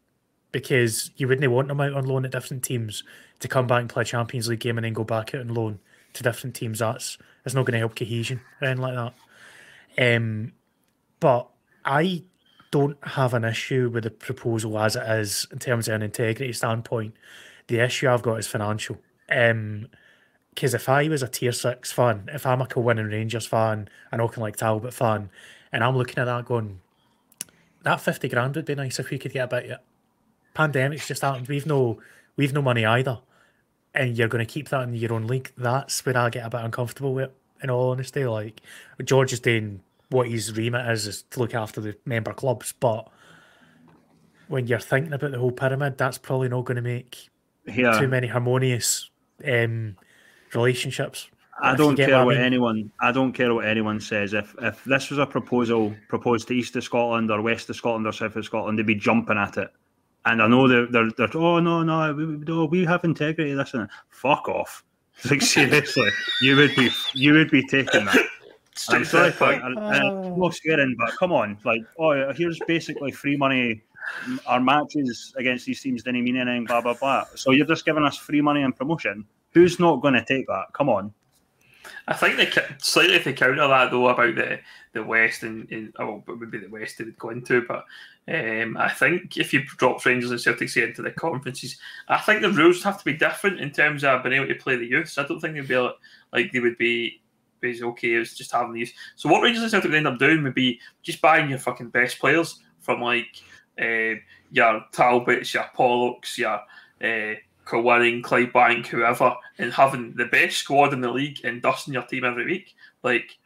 because you wouldn't want them out on loan at different teams to come back and play a Champions League game and then go back out on loan to different teams. That's that's not going to help cohesion or anything like that. Um, but I don't have an issue with the proposal as it is in terms of an integrity standpoint. The issue I've got is financial. Um, because if I was a tier six fan, if I'm a winning Rangers fan, an Auchinleck Talbot fan, and I'm looking at that going, that fifty grand would be nice if we could get a bit. Yet. Pandemic's just happened. We've no, we've no money either and you're going to keep that in your own league, that's where I get a bit uncomfortable with. It, In all honesty, like George is doing what his remit is, is to look after the member clubs, but when you're thinking about the whole pyramid, that's probably not going to make yeah. too many harmonious um, relationships. I don't care what, I mean. anyone. I don't care what anyone says. If if this was a proposal proposed to East of Scotland or West of Scotland or South of Scotland, they'd be jumping at it. And I know they're, they're, they're oh, no, no, we, no, we have integrity, and. Fuck off. Like, seriously, you would be you would be taking that. I'm sorry for it. no scaring, but come on. Like, oh, here's basically free money. Mm, our matches against these teams didn't mean anything, blah, blah, blah. So you're just giving us free money and promotion. Who's not going to take that? Come on. I think they slightly to counter that though about the the West and, and oh, it would be the West they would go into, but um, I think if you drop Rangers and Celtic say into the conferences, I think the rules have to be different in terms of being able to play the youths. I don't think they'd be like, like they would be is okay as just having these. So what Rangers and Celtic end up doing would be just buying your fucking best players from like uh, your Talbots, your Polloks, your uh, Clyde Clydebank, whoever, and having the best squad in the league and dusting your team every week, like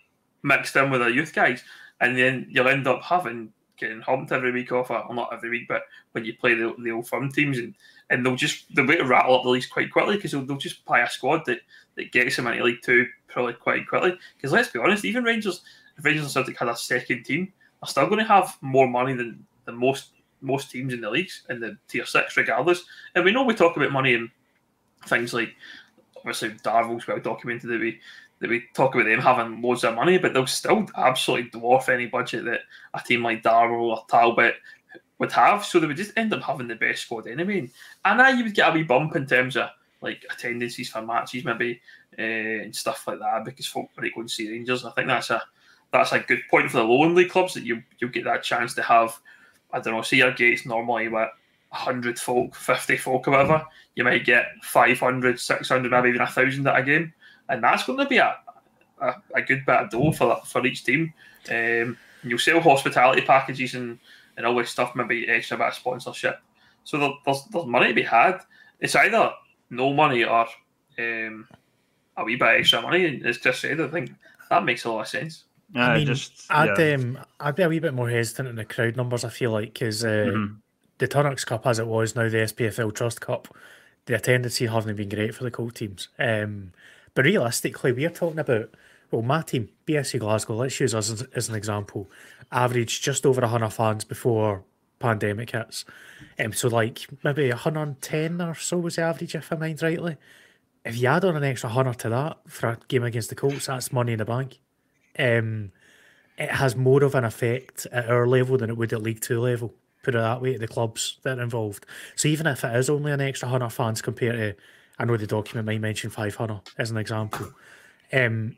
mixed in with the youth guys, and then you'll end up having getting humped every week off, or not every week, but when you play the, the old firm teams, and, and they'll just they'll be to rattle up the leagues quite quickly because they'll, they'll just buy a squad that, that gets them into League Two probably quite quickly. Because let's be honest, even Rangers, if Rangers and Celtic had a second team, are still going to have more money than, than most most teams in the leagues in the tier six, regardless. And we know we talk about money and things like obviously Darvel's well documented that we that we talk about them having loads of money, but they'll still absolutely dwarf any budget that a team like Darvel or Talbot would have. So they would just end up having the best squad anyway. And now you would get a wee bump in terms of like attendances for matches, maybe uh, and stuff like that, because folk might go and see Rangers. I think that's a that's a good point for the lower league clubs that you you get that chance to have. I don't know. See your gates normally with hundred folk, fifty folk, or whatever. You might get 500, 600, maybe even a thousand at a game, and that's going to be a, a, a good bit of dough for for each team. Um, you'll sell hospitality packages and, and all this stuff, maybe extra bit of sponsorship. So there, there's there's money to be had. It's either no money or um, a wee bit extra money. And as Chris said, I think that makes a lot of sense. Yeah, I mean, just, I'd yeah. um, I'd be a wee bit more hesitant in the crowd numbers. I feel like because uh, mm-hmm. the Tunnocks Cup, as it was now, the SPFL Trust Cup, the attendance here hasn't been great for the Colt teams. Um, but realistically, we're talking about well, my team, BSC Glasgow. Let's use us as, as an example. Averaged just over hundred fans before pandemic hits. Um, so like maybe 110 or so was the average, if I mind rightly if you add on an extra hundred to that for a game against the Colts, that's money in the bank. Um, it has more of an effect at our level than it would at League Two level. Put it that way, the clubs that are involved. So even if it is only an extra hundred fans compared to, I know the document might mention five hundred as an example. Um,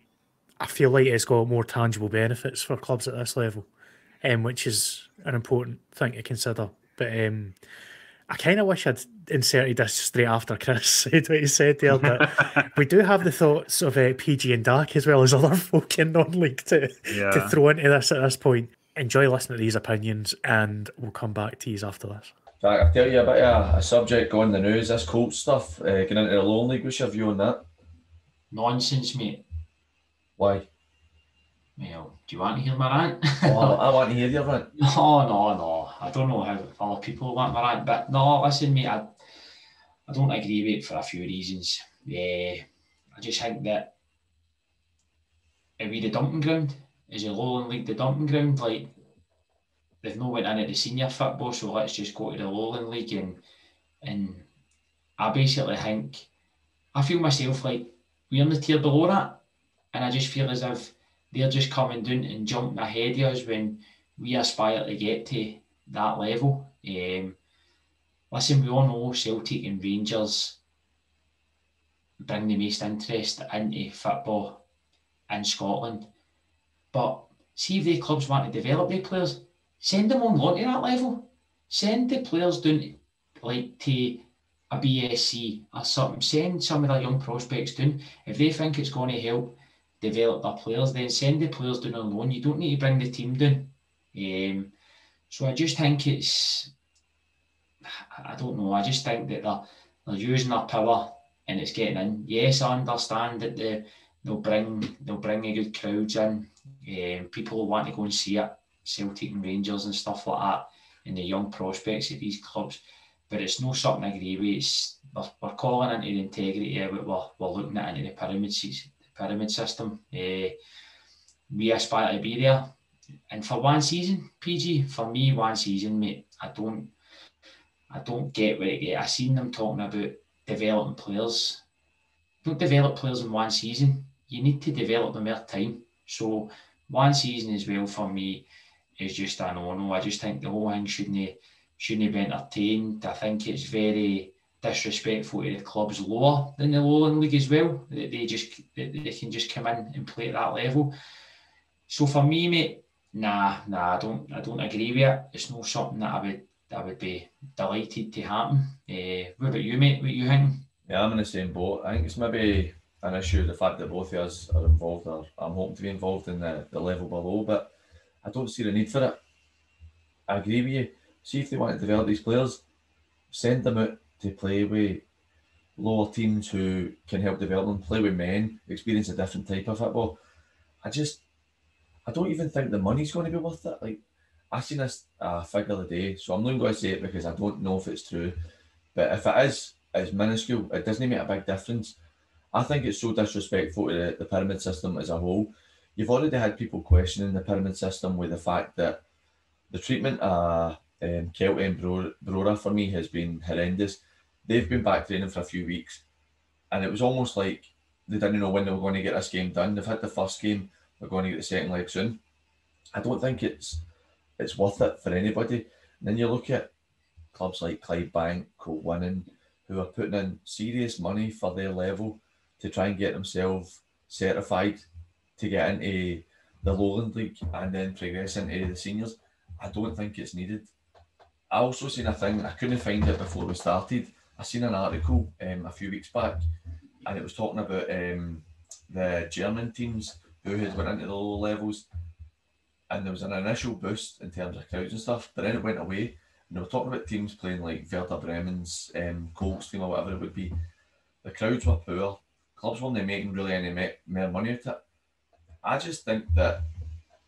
I feel like it's got more tangible benefits for clubs at this level, um, which is an important thing to consider. But um, I kind of wish I'd inserted this straight after Chris said what he said there, but we do have the thoughts of uh, PG and Dark as well as other folk in non-league to, yeah. to throw into this at this point. Enjoy listening to these opinions, and we'll come back to you after this. I'll tell you a a subject going the news. This Colt stuff, uh, getting into the Lowland League. What's your view on that? Nonsense, mate. Why? Well, do you want to hear my rant? oh, I want to hear your rant. No, no, no. I don't know how other people want my rant, but no, listen, mate, I, I don't agree with it for a few reasons. Uh, I just think that are we the dumping ground? Is the Lowland League the dumping ground? Like, they've no went into the senior football, so let's just go to the Lowland League and and I basically think I feel myself like we're in the tier below that, and I just feel as if they're just coming down and jumping ahead of us when we aspire to get to that level. Um, listen, we all know Celtic and Rangers bring the most interest into football in Scotland. But see if the clubs want to develop their players, send them on loan to that level. Send the players down like to a BSC or something. Send some of the young prospects down. If they think it's going to help develop their players, then send the players down on loan. You don't need to bring the team down. Um, so I just think it's, I don't know, I just think that they're, they're using their power and it's getting in. Yes, I understand that they, they'll bring they'll bring a good crowds in. Um, people want to go and see it, Celtic and Rangers and stuff like that, and the young prospects of these clubs. But it's no something I agree with. It's, we're, we're calling into the integrity of it. We're, we're looking at into the pyramid pyramid system. Uh, we aspire to be there. And for one season, PG, for me, one season, mate, I don't, I don't get where it get. I seen them talking about developing players. Don't develop players in one season. You need to develop them over time. So one season as well for me is just a no-no. I just think the whole thing shouldn't shouldn't be entertained. I think it's very disrespectful to the clubs lower than the Lowland League as well. They, they just they, they can just come in and play at that level. So for me, mate, nah, nah, I don't I don't agree with it. It's not something that I would I would be delighted to happen. Uh, what about you, mate? What you think? Yeah, I'm in the same boat. I think it's maybe an issue the fact that both of us are involved or I'm hoping to be involved in the, the level below, but I don't see the need for it. I agree with you. See if they want to develop these players, send them out to play with lower teams who can help develop them, play with men, experience a different type of football. I just, I don't even think the money's going to be worth it. Like, I seen this figure the day, so I'm not going to say it because I don't know if it's true. But if it is, it's minuscule. It doesn't make a big difference. I think it's so disrespectful to the, the pyramid system as a whole. You've already had people questioning the pyramid system with the fact that the treatment uh um, Kelty and Brora for me has been horrendous. They've been back training for a few weeks, and it was almost like they didn't know when they were going to get this game done. They've had the first game, they're going to get the second leg soon. I don't think it's it's worth it for anybody. And then you look at clubs like Clydebank, Winning, who are putting in serious money for their level to try and get themselves certified to get into the Lowland League and then progress into the seniors. I don't think it's needed. I also seen a thing, I couldn't find it before we started. I seen an article um, a few weeks back and it was talking about um, the German teams who had went into the lower levels and there was an initial boost in terms of crowds and stuff, but then it went away. And they were talking about teams playing like Werder Bremen's um, Colts team or whatever it would be. The crowds were poor. Clubs weren't making really any more money out of it. I just think that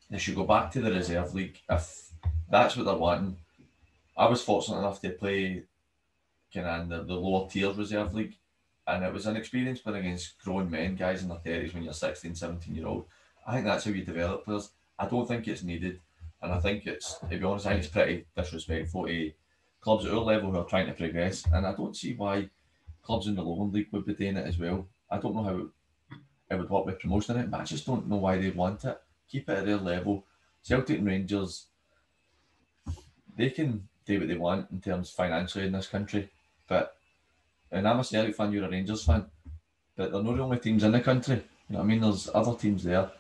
they should go back to the reserve league if that's what they're wanting. I was fortunate enough to play kind of in the, the lower tier reserve league, and it was an experience playing against grown men, guys in their 30s when you're 16, 17 year old. I think that's how you develop players. I don't think it's needed, and I think it's, to be honest, I think it's pretty disrespectful to clubs at our level who are trying to progress, and I don't see why clubs in the Lowland League would be doing it as well. I don't know how it would work with promotion it, but I just don't know why they'd want it. Keep it at their level. Celtic and Rangers, they can do what they want in terms financially in this country, but and I'm a Celtic fan, you're a Rangers fan, but they're not the only teams in the country. You know what I mean? There's other teams there.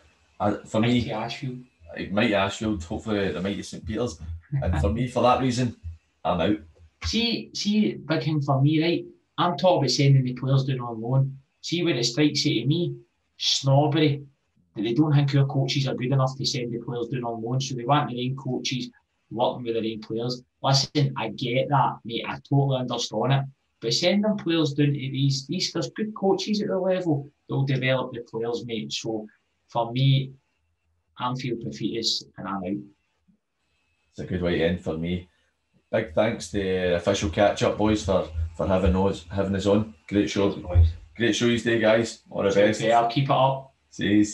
For Mighty me, Ashfield. Eh, mighty Ashfield, hopefully the Mighty St Peters. And for me, for that reason, I'm out. See, see, big thing for me, right? I'm talking about sending the players down on loan. See where it strikes you to me? Snobbery. They don't think our coaches are good enough to send the players down on loan, so they want their own coaches working with their own players. Listen, I get that, mate. I totally understand it. But sending players down to these, these there's good coaches at the level. They'll develop the players, mate. So for me, I'm feeling defeatist and I'm out. It's a good way to end for me. Big thanks to official catch up boys for for having us having us on. Great show. Great show today, guys. All the best. Okay, I'll keep it up. See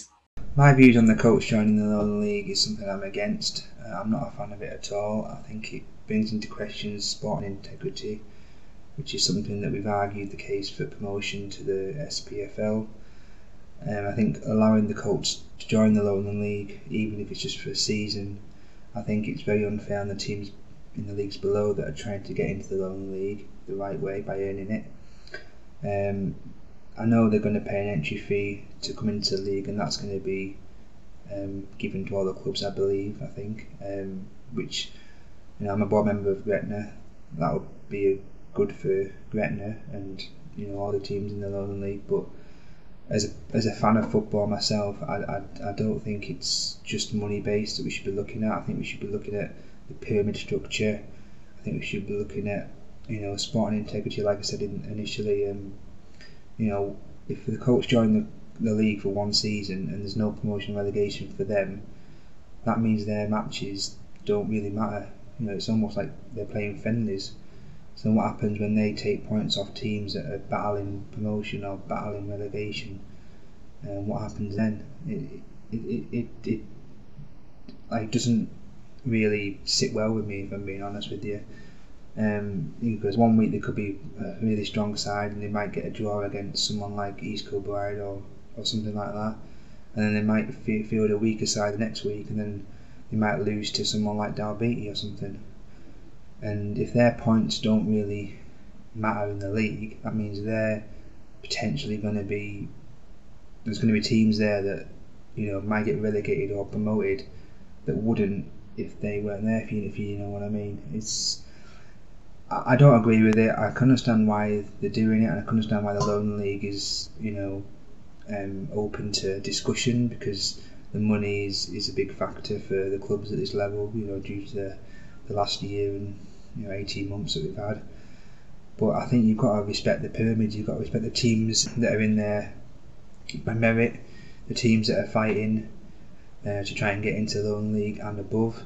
My views on the coach joining the Lowland League is something I'm against. Uh, I'm not a fan of it at all. I think it brings into question sporting integrity, which is something that we've argued the case for promotion to the SPFL. Um, I think allowing the Colts to join the Lowland League, even if it's just for a season, I think it's very unfair on the teams in the leagues below that are trying to get into the Lowland League the right way by earning it. Um, I know they're going to pay an entry fee to come into the league, and that's going to be um, given to all the clubs, I believe. I think, um, which you know, I'm a board member of Gretna. That would be good for Gretna and you know all the teams in the Lowland League, but as a, as a fan of football myself, I, I, I don't think it's just money based that we should be looking at. I think we should be looking at the pyramid structure. I think we should be looking at you know sporting integrity, like I said in, initially. Um, you know, if the coach joined the, the league for one season and there's no promotion relegation for them, that means their matches don't really matter. You know, it's almost like they're playing friendlies. So what happens when they take points off teams that are battling promotion or battling relegation? Um, what happens then? It it, it, it, it like doesn't really sit well with me if I'm being honest with you. Um, because one week they could be a really strong side and they might get a draw against someone like East Kilbride or, or something like that, and then they might field a weaker side the next week and then they might lose to someone like Dalbeattie or something and if their points don't really matter in the league, that means they're potentially going to be there's going to be teams there that you know might get relegated or promoted that wouldn't if they weren't there. If you if you know what I mean, it's I don't agree with it. I can understand why they're doing it, and I can understand why the loan league is you know um, open to discussion because the money is, is a big factor for the clubs at this level. You know, due to the, the last year and you know eighteen months that we've had. But I think you've got to respect the pyramids. You've got to respect the teams that are in there by merit, the teams that are fighting uh, to try and get into the loan league and above.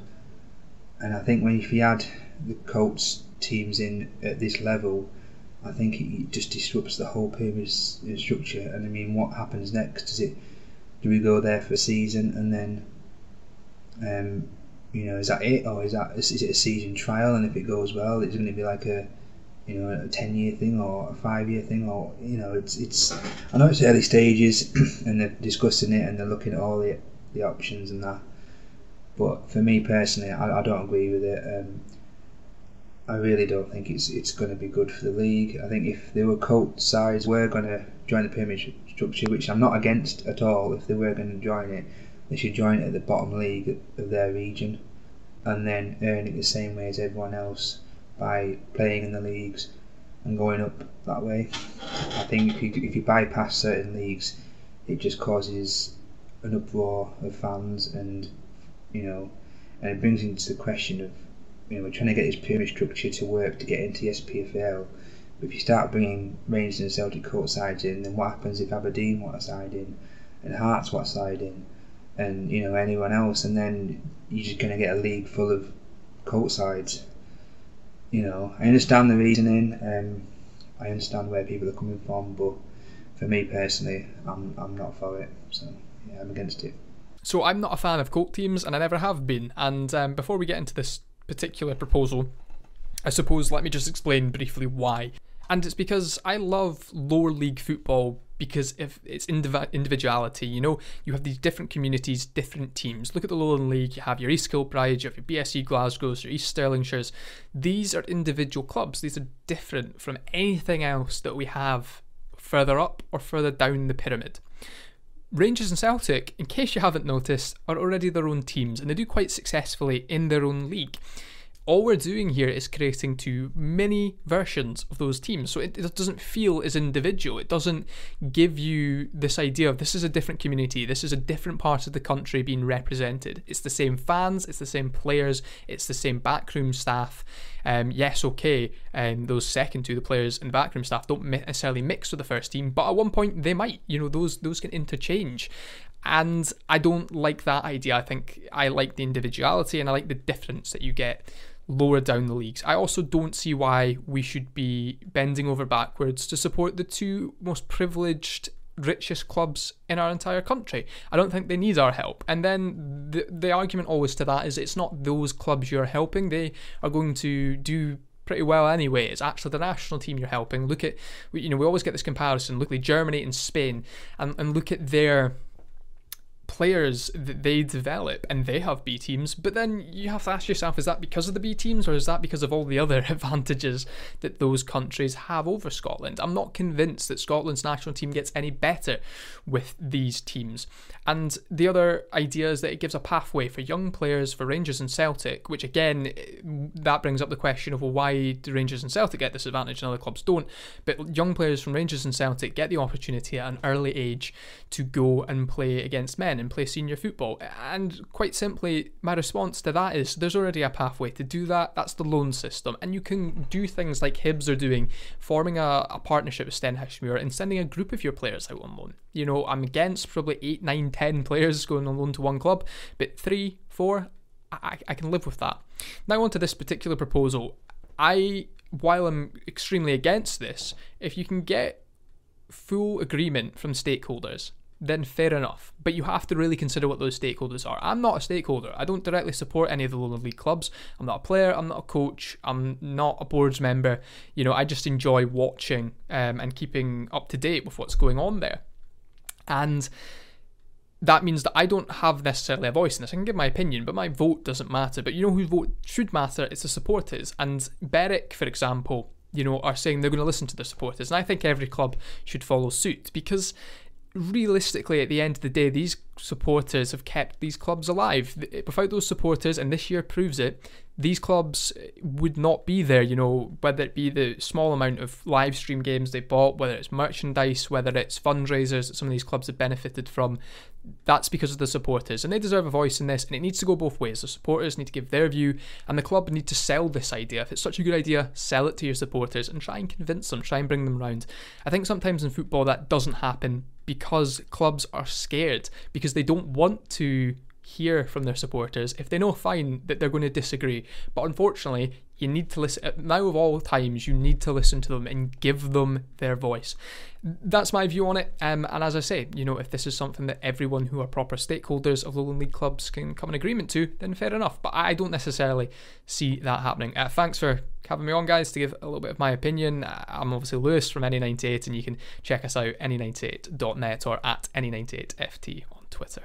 And I think when if you add the Colts teams in at this level, I think it just disrupts the whole pyramid structure. And I mean, what happens next? Does it do we go there for a season and then, um, you know, is that it, or is that is it a season trial? And if it goes well, it's going to be like a, you know, a ten year thing or a five year thing, or you know, it's it's. I know it's early stages, and they're discussing it and they're looking at all the the options and that. But for me personally, I, I don't agree with it. Um, I really don't think it's it's going to be good for the league. I think if there were coach sides were going to join the pyramid structure, which I'm not against at all, if they were going to join it, they should join at the bottom league of their region, and then earn it the same way as everyone else by playing in the leagues and going up that way. I think if you if you bypass certain leagues, it just causes an uproar of fans, and you know, and it brings into the question of you know, we're trying to get this pyramid structure to work to get into the SPFL. But if you start bringing Rangers and Celtic Colt sides in, then what happens if Aberdeen want a side in, and Hearts want a side in, and you know anyone else, and then you're just going to get a league full of Colt sides. You know, I understand the reasoning. Um, I understand where people are coming from, but for me personally, I'm I'm not for it. So yeah, I'm against it. So I'm not a fan of Colt teams, and I never have been. And um, before we get into this particular proposal, I suppose let me just explain briefly why. And it's because I love lower league football because if it's indiv- individuality, you know, you have these different communities, different teams. Look at the Lowland League, you have your East Kilbride, you have your BSC Glasgow's, your East Stirlingshires. These are individual clubs. These are different from anything else that we have further up or further down the pyramid. Rangers and Celtic, in case you haven't noticed, are already their own teams and they do quite successfully in their own league. All we're doing here is creating two mini versions of those teams. So it, it, doesn't feel as individual. It doesn't give you this idea of this is a different community, this is a different part of the country being represented. It's the same fans, it's the same players, it's the same backroom staff. Um, yes, okay, um, those second two, the players and backroom staff, don't necessarily mix with the first team, but at one point they might. You know, those those can interchange. And I don't like that idea. I think I like the individuality and I like the difference that you get lower down the leagues. I also don't see why we should be bending over backwards to support the two most privileged richest clubs in our entire country. I don't think they need our help. And then the the argument always to that is it's not those clubs you're helping. They are going to do pretty well anyway. It's actually the national team you're helping. Look at you know we always get this comparison. Look at Germany and Spain, and and look at their players that they develop and they have B teams, but then you have to ask yourself is that because of the B teams or is that because of all the other advantages that those countries have over Scotland? I'm not convinced that Scotland's national team gets any better with these teams. And the other idea is that it gives a pathway for young players for Rangers and Celtic, which again, that brings up the question of well, why do Rangers and Celtic get this advantage and other clubs don't? But young players from Rangers and Celtic get the opportunity at an early age to go and play against men and play senior football. And quite simply, my response to that is there's already a pathway to do that. That's the loan system. And you can do things like Hibs are doing, forming a, a partnership with Stenhousemuir and sending a group of your players out on loan. You know, I'm against probably 8, 9, 10 players going on loan to one club, but 3, 4, I, I can live with that. Now, on to this particular proposal. I, while I'm extremely against this, if you can get full agreement from stakeholders then fair enough. But you have to really consider what those stakeholders are. I'm not a stakeholder. I don't directly support any of the lower league clubs. I'm not a player. I'm not a coach. I'm not a board's member. You know, I just enjoy watching um, and keeping up to date with what's going on there. And that means that I don't have necessarily a voice in this. I can give my opinion, but my vote doesn't matter. But you know whose vote should matter? It's the supporters. And Berwick, for example, you know, are saying they're going to listen to the supporters. And I think every club should follow suit because realistically, at the end of the day, these supporters have kept these clubs alive. Without those supporters, and this year proves it, these clubs would not be there. You know, whether it be the small amount of live stream games they bought, whether it's merchandise, whether it's fundraisers that some of these clubs have benefited from, that's because of the supporters. And they deserve a voice in this, and it needs to go both ways. The supporters need to give their view, and the club need to sell this idea. If it's such a good idea, sell it to your supporters and try and convince them, try and bring them around. I think sometimes in football that doesn't happen because clubs are scared, because they don't want to hear from their supporters if they know fine that they're going to disagree. But unfortunately you need to listen now of all times you need to listen to them and give them their voice. That's my view on it um, and as i say you know if this is something that everyone who are proper stakeholders of lowland league clubs can come in agreement to then fair enough. But i don't necessarily see that happening. Uh, thanks for having me on guys to give a little bit of my opinion. I'm obviously lewis from any98 and you can check us out any98.net or at any98ft on twitter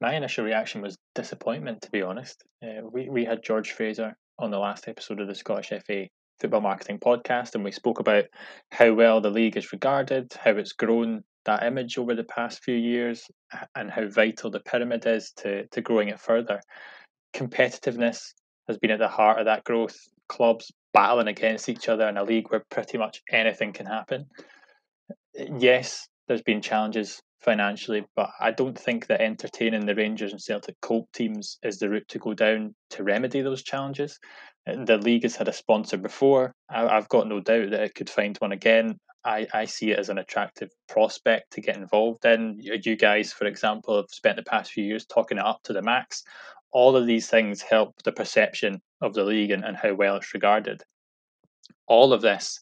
my initial reaction was disappointment, to be honest. Uh, we, we had George Fraser on the last episode of the Scottish FA Football Marketing Podcast, and we spoke about how well the league is regarded, how it's grown that image over the past few years, and how vital the pyramid is to, to growing it further. Competitiveness has been at the heart of that growth, clubs battling against each other in a league where pretty much anything can happen. Yes, there's been challenges financially, but I don't think that entertaining the Rangers and Celtic Colt teams is the route to go down to remedy those challenges. Uh, the league has had a sponsor before. I, have got no doubt that it could find one again. I, I see it as an attractive prospect to get involved in. You guys, for example, have spent the past few years talking it up to the max. All of these things help the perception of the league and, and how well it's regarded. All of this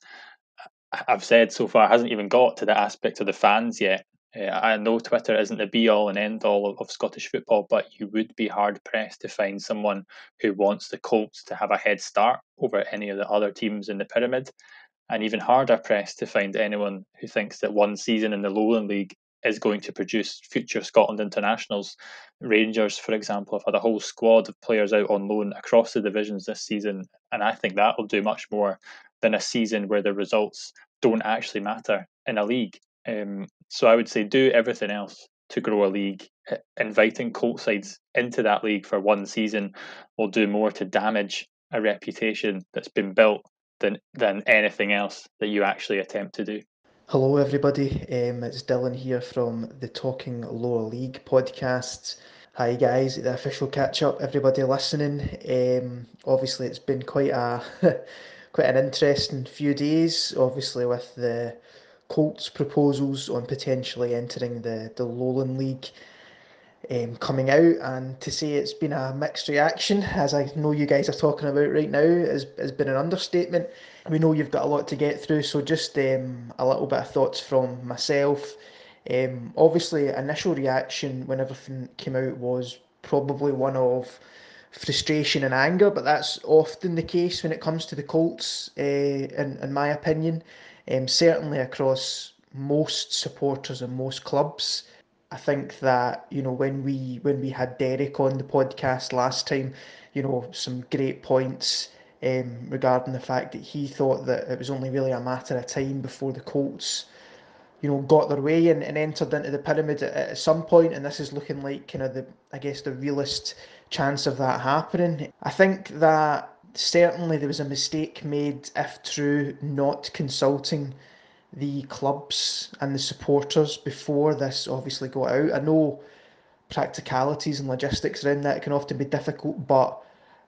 I've said so far hasn't even got to the aspect of the fans yet. Uh, I know Twitter isn't the be all and end all of, of, Scottish football, but you would be hard pressed to find someone who wants the Colts to have a head start over any of the other teams in the pyramid, and even harder pressed to find anyone who thinks that one season in the Lowland League is going to produce future Scotland internationals. Rangers, for example, have had a whole squad of players out on loan across the divisions this season, and I think that will do much more than a season where the results don't actually matter in a league. Um, so I would say do everything else to grow a league. Inviting Colt sides into that league for one season will do more to damage a reputation that's been built than than anything else that you actually attempt to do. Hello, everybody. Um, it's Dylan here from the Talking Lower League podcast. Hi, guys, the official catch up. Everybody listening. Um, obviously, it's been quite a quite an interesting few days. Obviously, with the Colts' proposals on potentially entering the, the Lowland League um, coming out, and to say it's been a mixed reaction, as I know you guys are talking about right now, has, has been an understatement. We know you've got a lot to get through, so just um, a little bit of thoughts from myself. Um, obviously, initial reaction when everything came out was probably one of frustration and anger, but that's often the case when it comes to the Colts, uh, in, in my opinion um, certainly across most supporters and most clubs. I think that you know when we when we had Derek on the podcast last time, you know some great points um, regarding the fact that he thought that it was only really a matter of time before the Colts, you know, got their way and, and entered into the pyramid at, at some point, and this is looking like kind of the I guess the realist chance of that happening. I think that certainly there was a mistake made, if true, not consulting the clubs and the supporters before this obviously got out. I know practicalities and logistics around that can often be difficult, but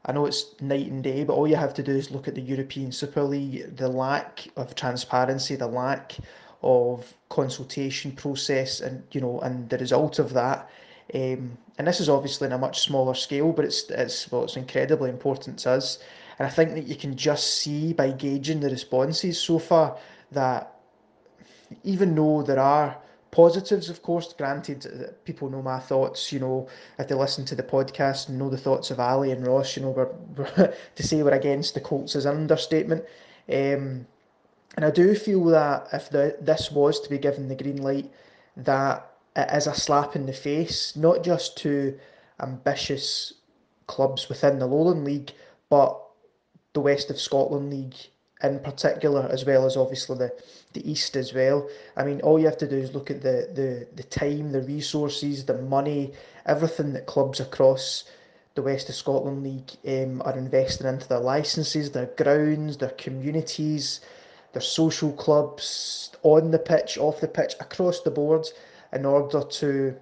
I know it's night and day, but all you have to do is look at the European Super League, the lack of transparency, the lack of consultation process, and you know, and the result of that. Um, and this is obviously in a much smaller scale, but it's it's well, it's incredibly important to us. And I think that you can just see by gauging the responses so far that even though there are positives, of course, granted, that people know my thoughts, you know, if they listen to the podcast and know the thoughts of Ali and Ross, you know, we're, we're to say we're against the Colts is an understatement. Um, and I do feel that if the, this was to be given the green light, that it is a slap in the face, not just to ambitious clubs within the Lowland League, but the West of Scotland League in particular, as well as obviously the, the East as well. I mean, all you have to do is look at the, the, the time, the resources, the money, everything that clubs across the West of Scotland League um, are investing into their licences, their grounds, their communities, their social clubs, on the pitch, off the pitch, across the board, in order to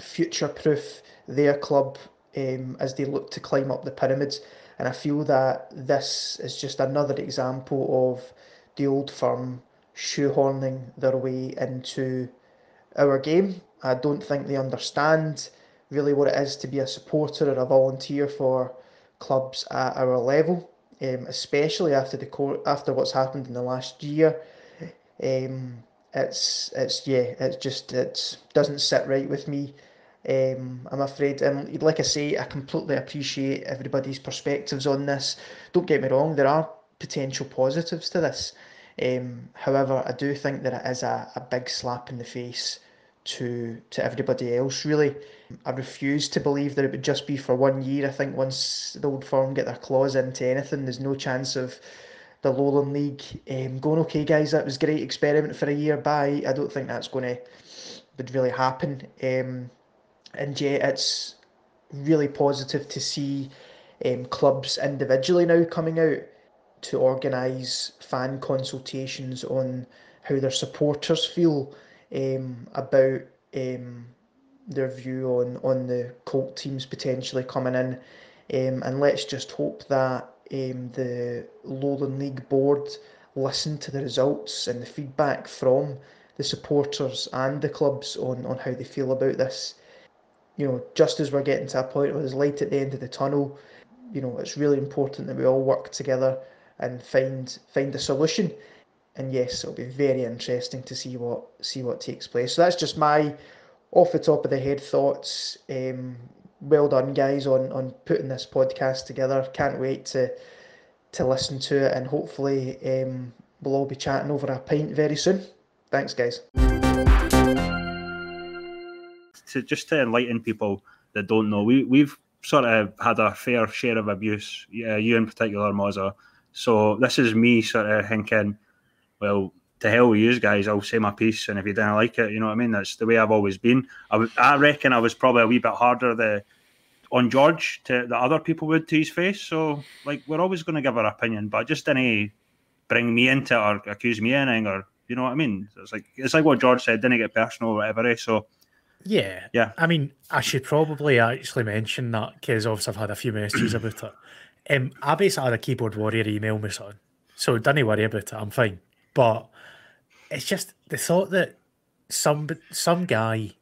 future proof their club um, as they look to climb up the pyramids. And I feel that this is just another example of the old firm shoehorning their way into our game. I don't think they understand really what it is to be a supporter or a volunteer for clubs at our level, um, especially after the after what's happened in the last year. Um, it's it's yeah, it's just it doesn't sit right with me. Um, I'm afraid, and like I say, I completely appreciate everybody's perspectives on this. Don't get me wrong, there are potential positives to this. Um, however, I do think that it is a, a big slap in the face to to everybody else. Really, I refuse to believe that it would just be for one year. I think once the old firm get their claws into anything, there's no chance of the Lowland League um, going. Okay, guys, that was great experiment for a year. Bye. I don't think that's going to would really happen. Um, and yeah, it's really positive to see um, clubs individually now coming out to organise fan consultations on how their supporters feel um, about um, their view on, on the Colt teams potentially coming in. Um, and let's just hope that um, the Lowland League board listen to the results and the feedback from the supporters and the clubs on, on how they feel about this you know, just as we're getting to a point where there's light at the end of the tunnel, you know, it's really important that we all work together and find find a solution. And yes, it'll be very interesting to see what see what takes place. So that's just my off the top of the head thoughts. Um, well done, guys, on on putting this podcast together. Can't wait to to listen to it, and hopefully um, we'll all be chatting over a pint very soon. Thanks, guys to just to enlighten people that don't know, we we've sort of had a fair share of abuse. Yeah, you in particular, Moza. So this is me sort of thinking, well, to hell with you guys, I'll say my piece, and if you don't like it, you know what I mean. That's the way I've always been. I, I reckon I was probably a wee bit harder the on George to the other people would to his face. So like we're always going to give our opinion, but just didn't bring me into it or accuse me anything or you know what I mean. It's like it's like what George said, didn't get personal or whatever. Eh? So yeah. Yeah. I mean, I should probably actually mention that because obviously I've had a few messages about it. Um, I basically had a keyboard warrior email me something. So don't worry about it, I'm fine. But it's just the thought that some some guy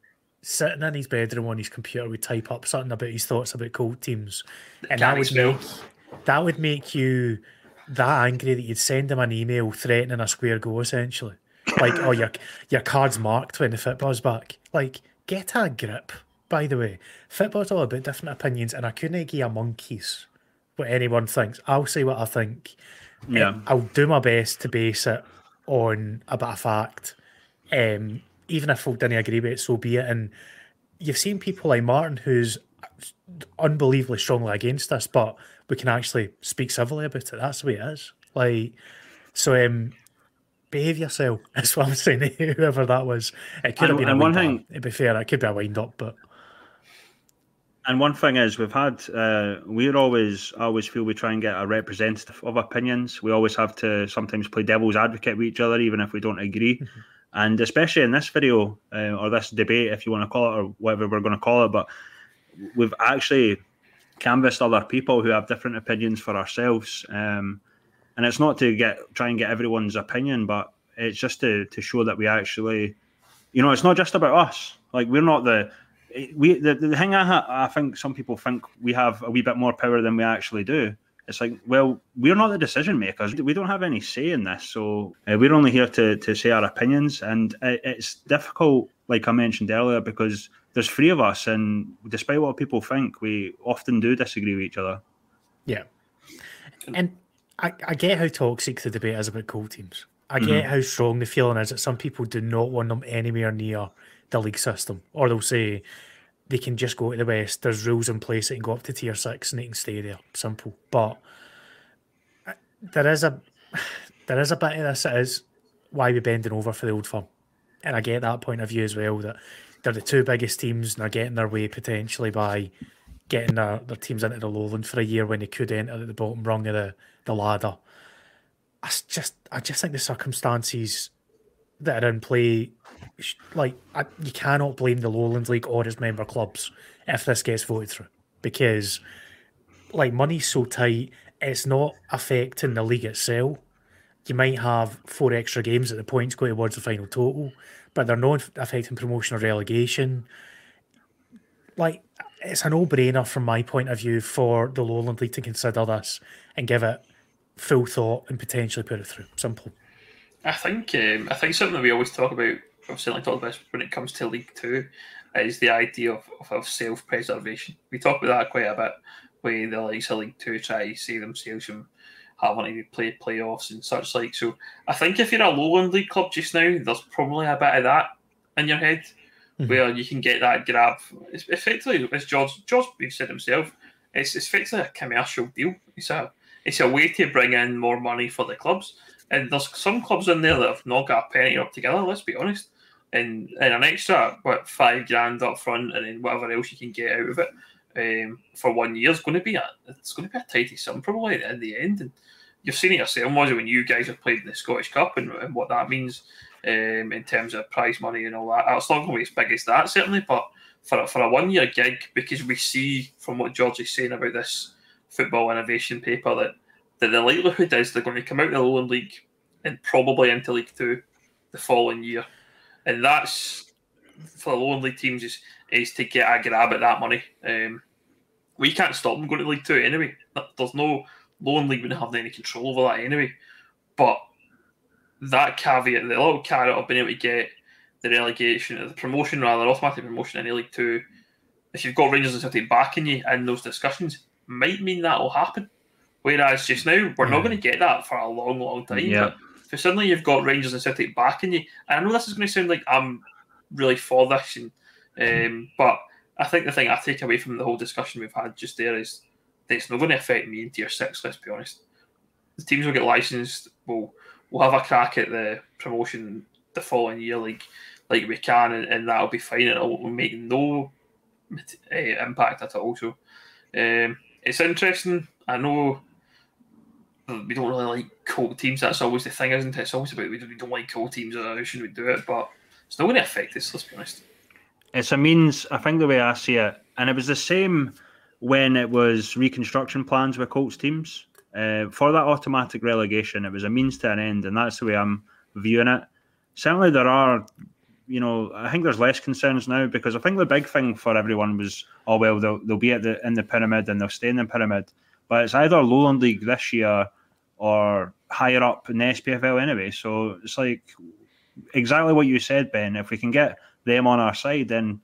sitting in his bedroom on his computer would type up something about his thoughts about Colt teams. And that would make that would make you that angry that you'd send him an email threatening a square go essentially. Like, oh your your card's marked when the football's back. Like get a grip. By the way, football's all about different opinions, and I couldn't give a monkeys what anyone thinks. I'll say what I think. Yeah, I'll do my best to base it on a bit of fact. Um, even if folk didn't agree with it, so be it. And you've seen people like Martin, who's unbelievably strongly against this, but we can actually speak civilly about it. That's the way it is. Like, so um, behave yourself. That's what I'm saying whoever that was. It could and, have been a one thing. To be fair, it could be a wind up, but. And one thing is, we've had uh, we're always I always feel we try and get a representative of opinions. We always have to sometimes play devil's advocate with each other, even if we don't agree. Mm-hmm. And especially in this video uh, or this debate, if you want to call it, or whatever we're going to call it, but we've actually canvassed other people who have different opinions for ourselves. Um, and it's not to get try and get everyone's opinion, but it's just to to show that we actually, you know, it's not just about us. Like we're not the we the, the thing I, I think some people think we have a wee bit more power than we actually do. It's like, well, we're not the decision makers. We don't have any say in this. So uh, we're only here to, to say our opinions. And it, it's difficult, like I mentioned earlier, because there's three of us. And despite what people think, we often do disagree with each other. Yeah. And I, I get how toxic the debate is about Colt teams. I get mm-hmm. how strong the feeling is that some people do not want them anywhere near the league system, or they'll say they can just go to the West. There's rules in place that can go up to tier six and they can stay there. Simple. But uh, there is a there is a bit of this. It is why we're bending over for the old firm, and I get that point of view as well. That they're the two biggest teams and they're getting their way potentially by getting their, their teams into the lowland for a year when they could enter at the bottom rung of the, the ladder. I just I just think the circumstances that are in play, like I, you cannot blame the Lowlands League or its member clubs if this gets voted through because like money's so tight, it's not affecting the league itself. You might have four extra games at the points go towards the final total, but they're not affecting promotion or relegation. Like it's a no-brainer from my point of view for the Lowland League to consider this and give it full thought and potentially put it through. Simple. I think um, I think something that we always talk about, I've certainly talked about when it comes to League Two, is the idea of, of, of self-preservation. We talk about that quite a bit, where the likes of League Two try to save themselves from having to play playoffs and such like. So I think if you're a Lowland League club just now, there's probably a bit of that in your head mm-hmm. where you can get that grab. It's effectively, as George George said himself, it's, it's effectively a commercial deal. It's a it's a way to bring in more money for the clubs. And there's some clubs in there that have not got a penny up together. Let's be honest. And, and an extra what five grand up front, and then whatever else you can get out of it um, for one year is going to be a it's going to be a tidy sum probably in the end. And you've seen it yourself, was when you guys have played in the Scottish Cup and, and what that means um, in terms of prize money and all that. It's not going to be as big as that certainly, but for a, for a one year gig, because we see from what George is saying about this football innovation paper that that the likelihood is they're going to come out of the Lowland League and probably into League Two the following year, and that's for the Lowland League teams is is to get a grab at that money. Um, we can't stop them going to League Two anyway. There's no Lowland League wouldn't have any control over that anyway. But that caveat, the little carrot of being able to get the relegation, the promotion rather, automatic promotion in League Two, if you've got Rangers and Celtic backing you in those discussions, might mean that will happen. Whereas just now, we're not going to get that for a long, long time. Yeah. But suddenly you've got Rangers and Celtic backing you, and I know this is going to sound like I'm really for this, and, um, but I think the thing I take away from the whole discussion we've had just there is that it's not going to affect me in tier six. Let's be honest. The teams will get licensed. We'll we'll have a crack at the promotion the following year, like like we can, and, and that'll be fine. And it'll make no uh, impact at all. So um, it's interesting. I know we don't really like Colt teams. That's always the thing, isn't it? It's always about we don't like Colt teams. Or how should we do it? But it's not going to affect us. Let's be honest. It's a means. I think the way I see it, and it was the same when it was reconstruction plans with Colts teams. Uh, for that automatic relegation, it was a means to an end, and that's the way I'm viewing it. Certainly, there are, you know, I think there's less concerns now because I think the big thing for everyone was, oh well, they'll, they'll be at the in the pyramid and they'll stay in the pyramid, but it's either Lowland League this year or higher up in the SPFL anyway. So it's like exactly what you said, Ben. If we can get them on our side, then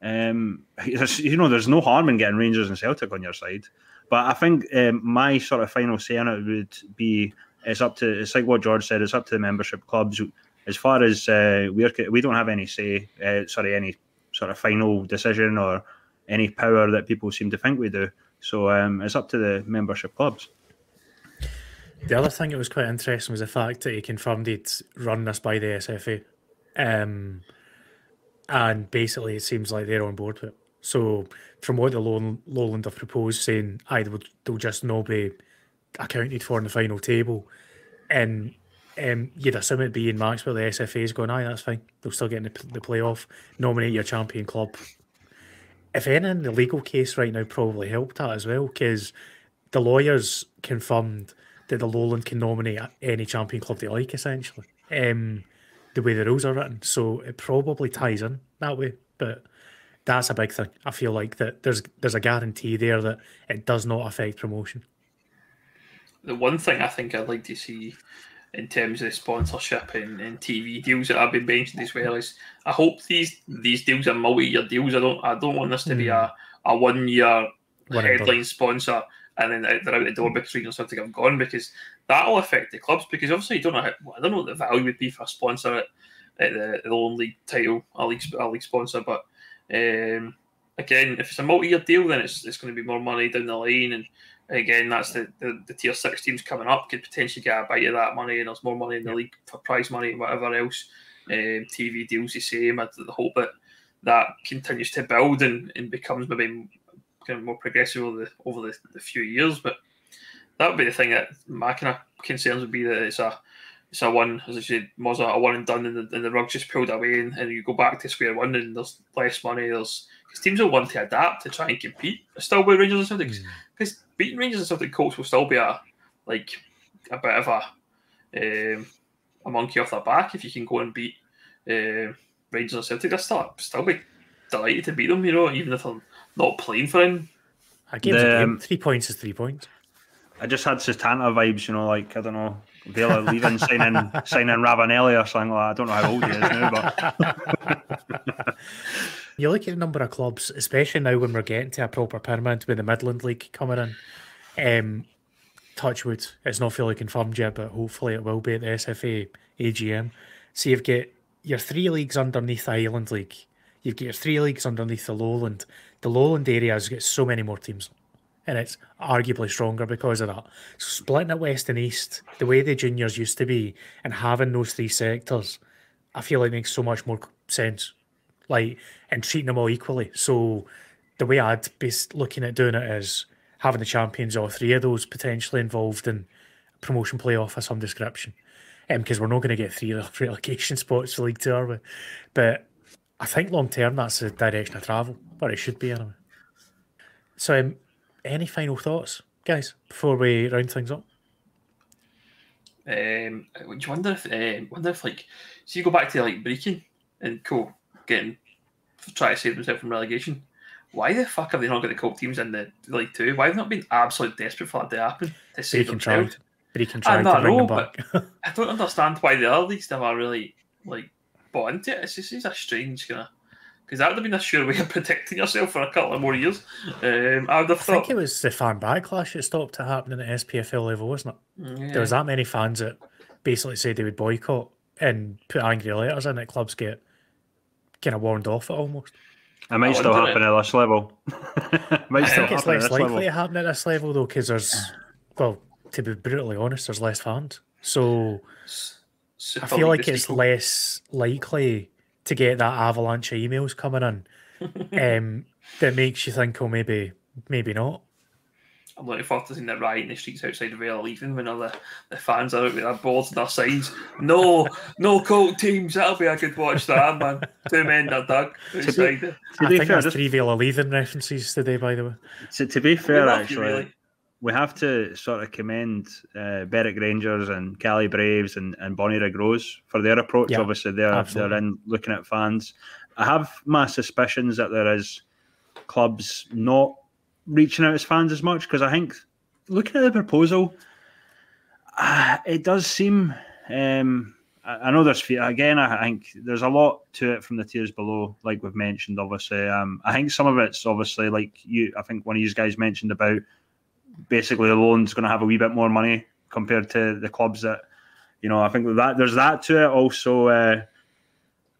um, you know there's no harm in getting Rangers and Celtic on your side. But I think um, my sort of final say on it would be it's up to it's like what George said. It's up to the membership clubs. As far as uh, we're we don't have any say. Uh, sorry, any sort of final decision or any power that people seem to think we do. So um, it's up to the membership clubs. The other thing that was quite interesting was the fact that he confirmed he'd run this by the SFA. Um, and basically, it seems like they're on board with it. So, from what the Lowland have proposed, saying would they'll just not be accounted for in the final table, and um, you'd assume it'd be in Maxwell. The SFA is going, aye, that's fine. They'll still get in the, the playoff. Nominate your champion club. If anything, the legal case right now probably helped that as well because the lawyers confirmed that the Lowland can nominate any champion club they like, essentially, um, the way the rules are written. So it probably ties in that way. But that's a big thing. I feel like that there's there's a guarantee there that it does not affect promotion. The one thing I think I'd like to see in terms of sponsorship and, and TV deals that I've been mentioned as well is I hope these these deals are multi-year deals. I don't I don't want this to be hmm. a, a one year headline sponsor and then they're out the door because Regional Celtic have gone because that'll affect the clubs because obviously you don't know how, I don't know what the value would be for a sponsor at, at the, the own league title, a league, a league sponsor, but um, again, if it's a multi-year deal, then it's, it's going to be more money down the line and again, that's the, the, the tier six teams coming up could potentially get a bite of that money, and there's more money in the league for prize money and whatever else. Um, TV deals the same. I hope that that continues to build and, and becomes maybe kind of more progressive over the over the, the few years. But that would be the thing that my kind of concerns would be that it's a it's a one, as I said, was a, one and done, and the, and the rug just pulled away, and, and you go back to square one, and there's less money. There's because teams will want to adapt to try and compete. Still with Rangers and Celtics, because mm. beating Rangers and Celtic Colts will still be a like a bit of a um, a monkey off the back if you can go and beat uh, Rangers and Celtic. I still still be delighted to beat them, you know, even if I'm not playing for him. A game's the, a game. Um, three points is three points. I just had Setanta vibes, you know, like I don't know, Vale of Leven, signing signing Ravanelli or something like that. I don't know how old he is now, but you look at the number of clubs, especially now when we're getting to a proper pyramid with the Midland League coming in. Um, Touchwood, it's not fully confirmed yet, but hopefully it will be at the SFA AGM. So you've got your three leagues underneath the Highland League. You've got your three leagues underneath the Lowland. The Lowland area has got so many more teams and it's arguably stronger because of that. Splitting it west and east, the way the juniors used to be, and having those three sectors, I feel like makes so much more sense. Like and treating them all equally. So the way I'd be looking at doing it is having the champions, all three of those potentially involved in promotion playoff of some description. Because um, we're not going to get three relegation spots for League Two, are we? But I think long term that's the direction of travel, or it should be anyway. So um, any final thoughts, guys, before we round things up? Um, do you wonder if, uh, wonder if like, so you go back to like Brechin and Co getting try to save themselves from relegation. Why the fuck have they not got the cup teams in the League Two? Why have they not been absolutely desperate for that to happen to save themselves? Brechin tried I to bring know, them back. I don't understand why the other leagues never really like bought into it. It's just it's a strange kind of because that would have been a sure way of protecting yourself for a couple of more years. Um, I would have thought. I think it was the fan backlash that stopped it happening at SPFL level, wasn't it? Yeah. Mm, there was that many fans that basically said they would boycott and put angry letters in it. Clubs get kind of warned off it almost. It might still happen it. at this level. might I still think it's less likely level. to happen at this level though, because there's, well, to be brutally honest, there's less fans. So I feel like it's less likely to get that avalanche of emails coming in um, that makes you think, oh, maybe, maybe not. I'm looking forward to seeing the riot in the streets outside of Vale leaving when all the, the fans are out with their boards and their signs. No, no Colt teams. That'll be a good watch, that man. Two men are dug outside. To I think fair, there's three Vale leaving references today, by the way. So to be fair, actually, really. We have to sort of commend uh, Berwick Rangers and Caley Braves and, and Bonnyrigg Rose for their approach. Yeah, Obviously, they're absolutely. they're in looking at fans. I have my suspicions that there is clubs not reaching out as fans as much because I think looking at the proposal, uh, it does seem. Um, I, know there's again. I think there's a lot to it from the tiers below, like we've mentioned. Obviously, um, I think some of it's obviously like you. I think one of you guys mentioned about basically the loan's going to have a wee bit more money compared to the clubs that you know. I think that there's that to it. Also, uh,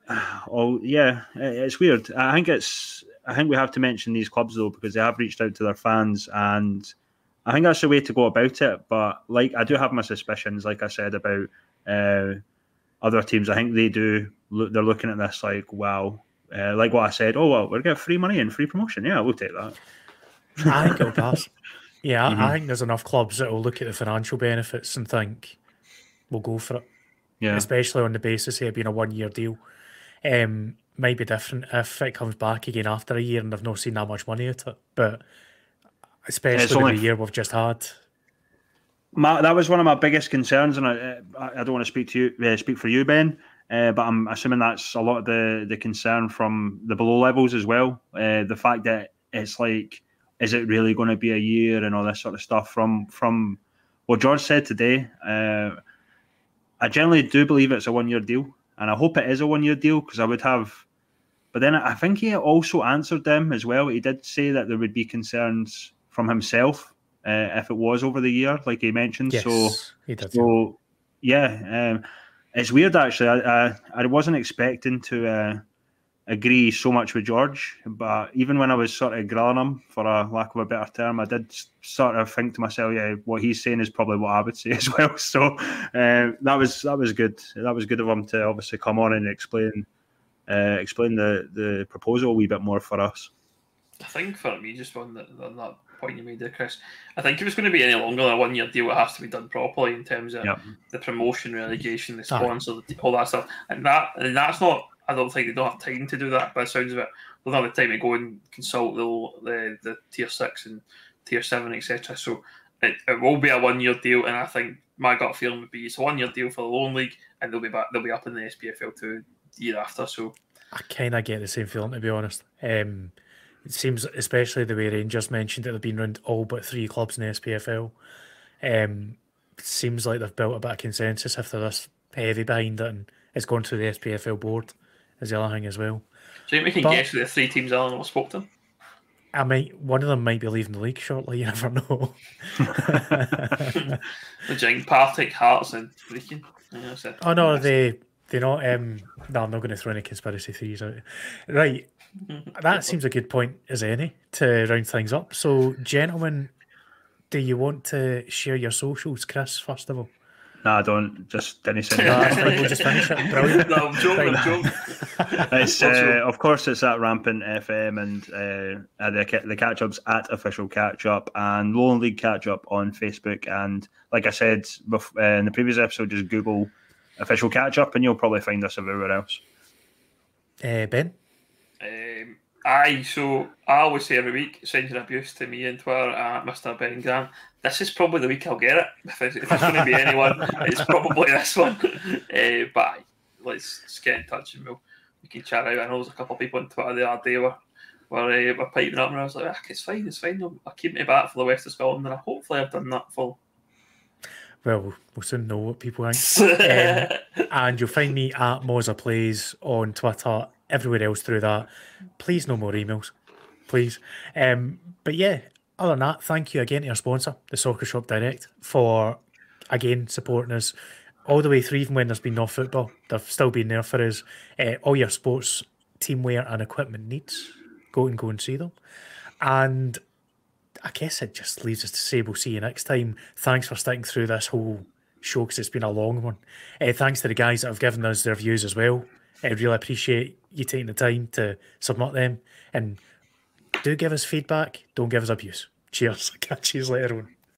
oh yeah, it's weird. I think it's I think we have to mention these clubs though because they have reached out to their fans, and I think that's the way to go about it. But like, I do have my suspicions, like I said about uh, other teams. I think they do. Look, they're looking at this like, wow, uh, like what I said. Oh well, we're getting free money and free promotion. Yeah, we'll take that. I think it'll pass. Yeah, mm-hmm. I think there's enough clubs that will look at the financial benefits and think we'll go for it. Yeah, especially on the basis of it being a one-year deal. Um, might be different if it comes back again after a year and I've not seen that much money at it. But especially only... the year we've just had. My, that was one of my biggest concerns, and I, I don't want to speak to you, uh, speak for you, Ben. Uh, but I'm assuming that's a lot of the, the concern from the below levels as well. Uh, the fact that it's like, is it really going to be a year and all this sort of stuff? From from what George said today, uh, I generally do believe it's a one year deal, and I hope it is a one year deal because I would have but then I think he also answered them as well. He did say that there would be concerns from himself uh, if it was over the year, like he mentioned. Yes, so, he did. So, yeah, um, it's weird actually. I, I, I wasn't expecting to uh, agree so much with George, but even when I was sort of grilling him, for a lack of a better term, I did sort of think to myself, yeah, what he's saying is probably what I would say as well. So uh, that was that was good. That was good of him to obviously come on and explain uh, explain the the proposal a wee bit more for us. I think for me, just on that, on that point you made there, Chris, I think if it's going to be any longer than a one year deal, it has to be done properly in terms of Yep. the promotion, relegation, the Aye. sponsor, all that stuff. And that and that's not. I don't think they don't have time to do that. By the sounds of it, they don't have the time to go and consult the the, the tier six and tier seven, etc. So it, it will be a one year deal, and I think my gut feeling would be it's a one year deal for the loan league, and they'll be back. They'll be up in the SPFL two year after. So I kind of get the same feeling, to be honest. Um, it seems, especially the way Rangers mentioned that they've been around all but three clubs in the SPFL. Um, it seems like they've built a bit of consensus if they're this heavy behind it and it's gone through the SPFL board, is the other thing as well. so you can But- guess who the three teams are and will spoke to them. I might, one of them might be leaving the league shortly, you never know. The Giant Partick, Hearts, and Brechin. Yeah. Oh no, they they not. Um, no, I'm not going to throw any conspiracy theories out. Right, that seems a good point as any to round things up. So, gentlemen, do you want to share your socials, Chris? First of all, Nah, I don't. Just didn't say no, that's anything. fine. We'll just finish it. Brilliant. No, I'm joking, I'm joking. it's uh, of course it's at Rampant FM and uh, the the catch ups at official catch up and Lowland League catch up on Facebook and like I said bef- uh, in the previous episode, just Google official catch up and you'll probably find us everywhere else. Uh, ben, Um, aye, so I always say every week, send your abuse to me on Twitter at Mr. Ben Grant. This is probably the week I'll get it. If it's, it's going to be anyone, it's probably this one. Uh, but let's, let's get in touch and we'll, we can chat out. I know there's a couple of people on Twitter the other day were, were, uh, were piping up and I was like, ah, it's fine, it's fine. I'll, I'll keep me back for the West of Scotland and I hopefully I've done that full. well, we'll soon know what people think. Um, and you'll find me at Moza Plays on Twitter, everywhere else through that. Please, no more emails, please. Um, but yeah, other than that, thank you again to our sponsor, the Soccer Shop Direct, for again supporting us all the way through, even when there's been no football. They've still been there for us. Uh, all your sports teamwear and equipment needs, go and go and see them. And I guess it just leaves us to say we'll see you next time. Thanks for sticking through this whole show because it's been a long one. Uh, thanks to the guys that have given us their views as well. I really appreciate you taking the time to submit them and do give us feedback. Don't give us abuse. Cheers. Catch you later on.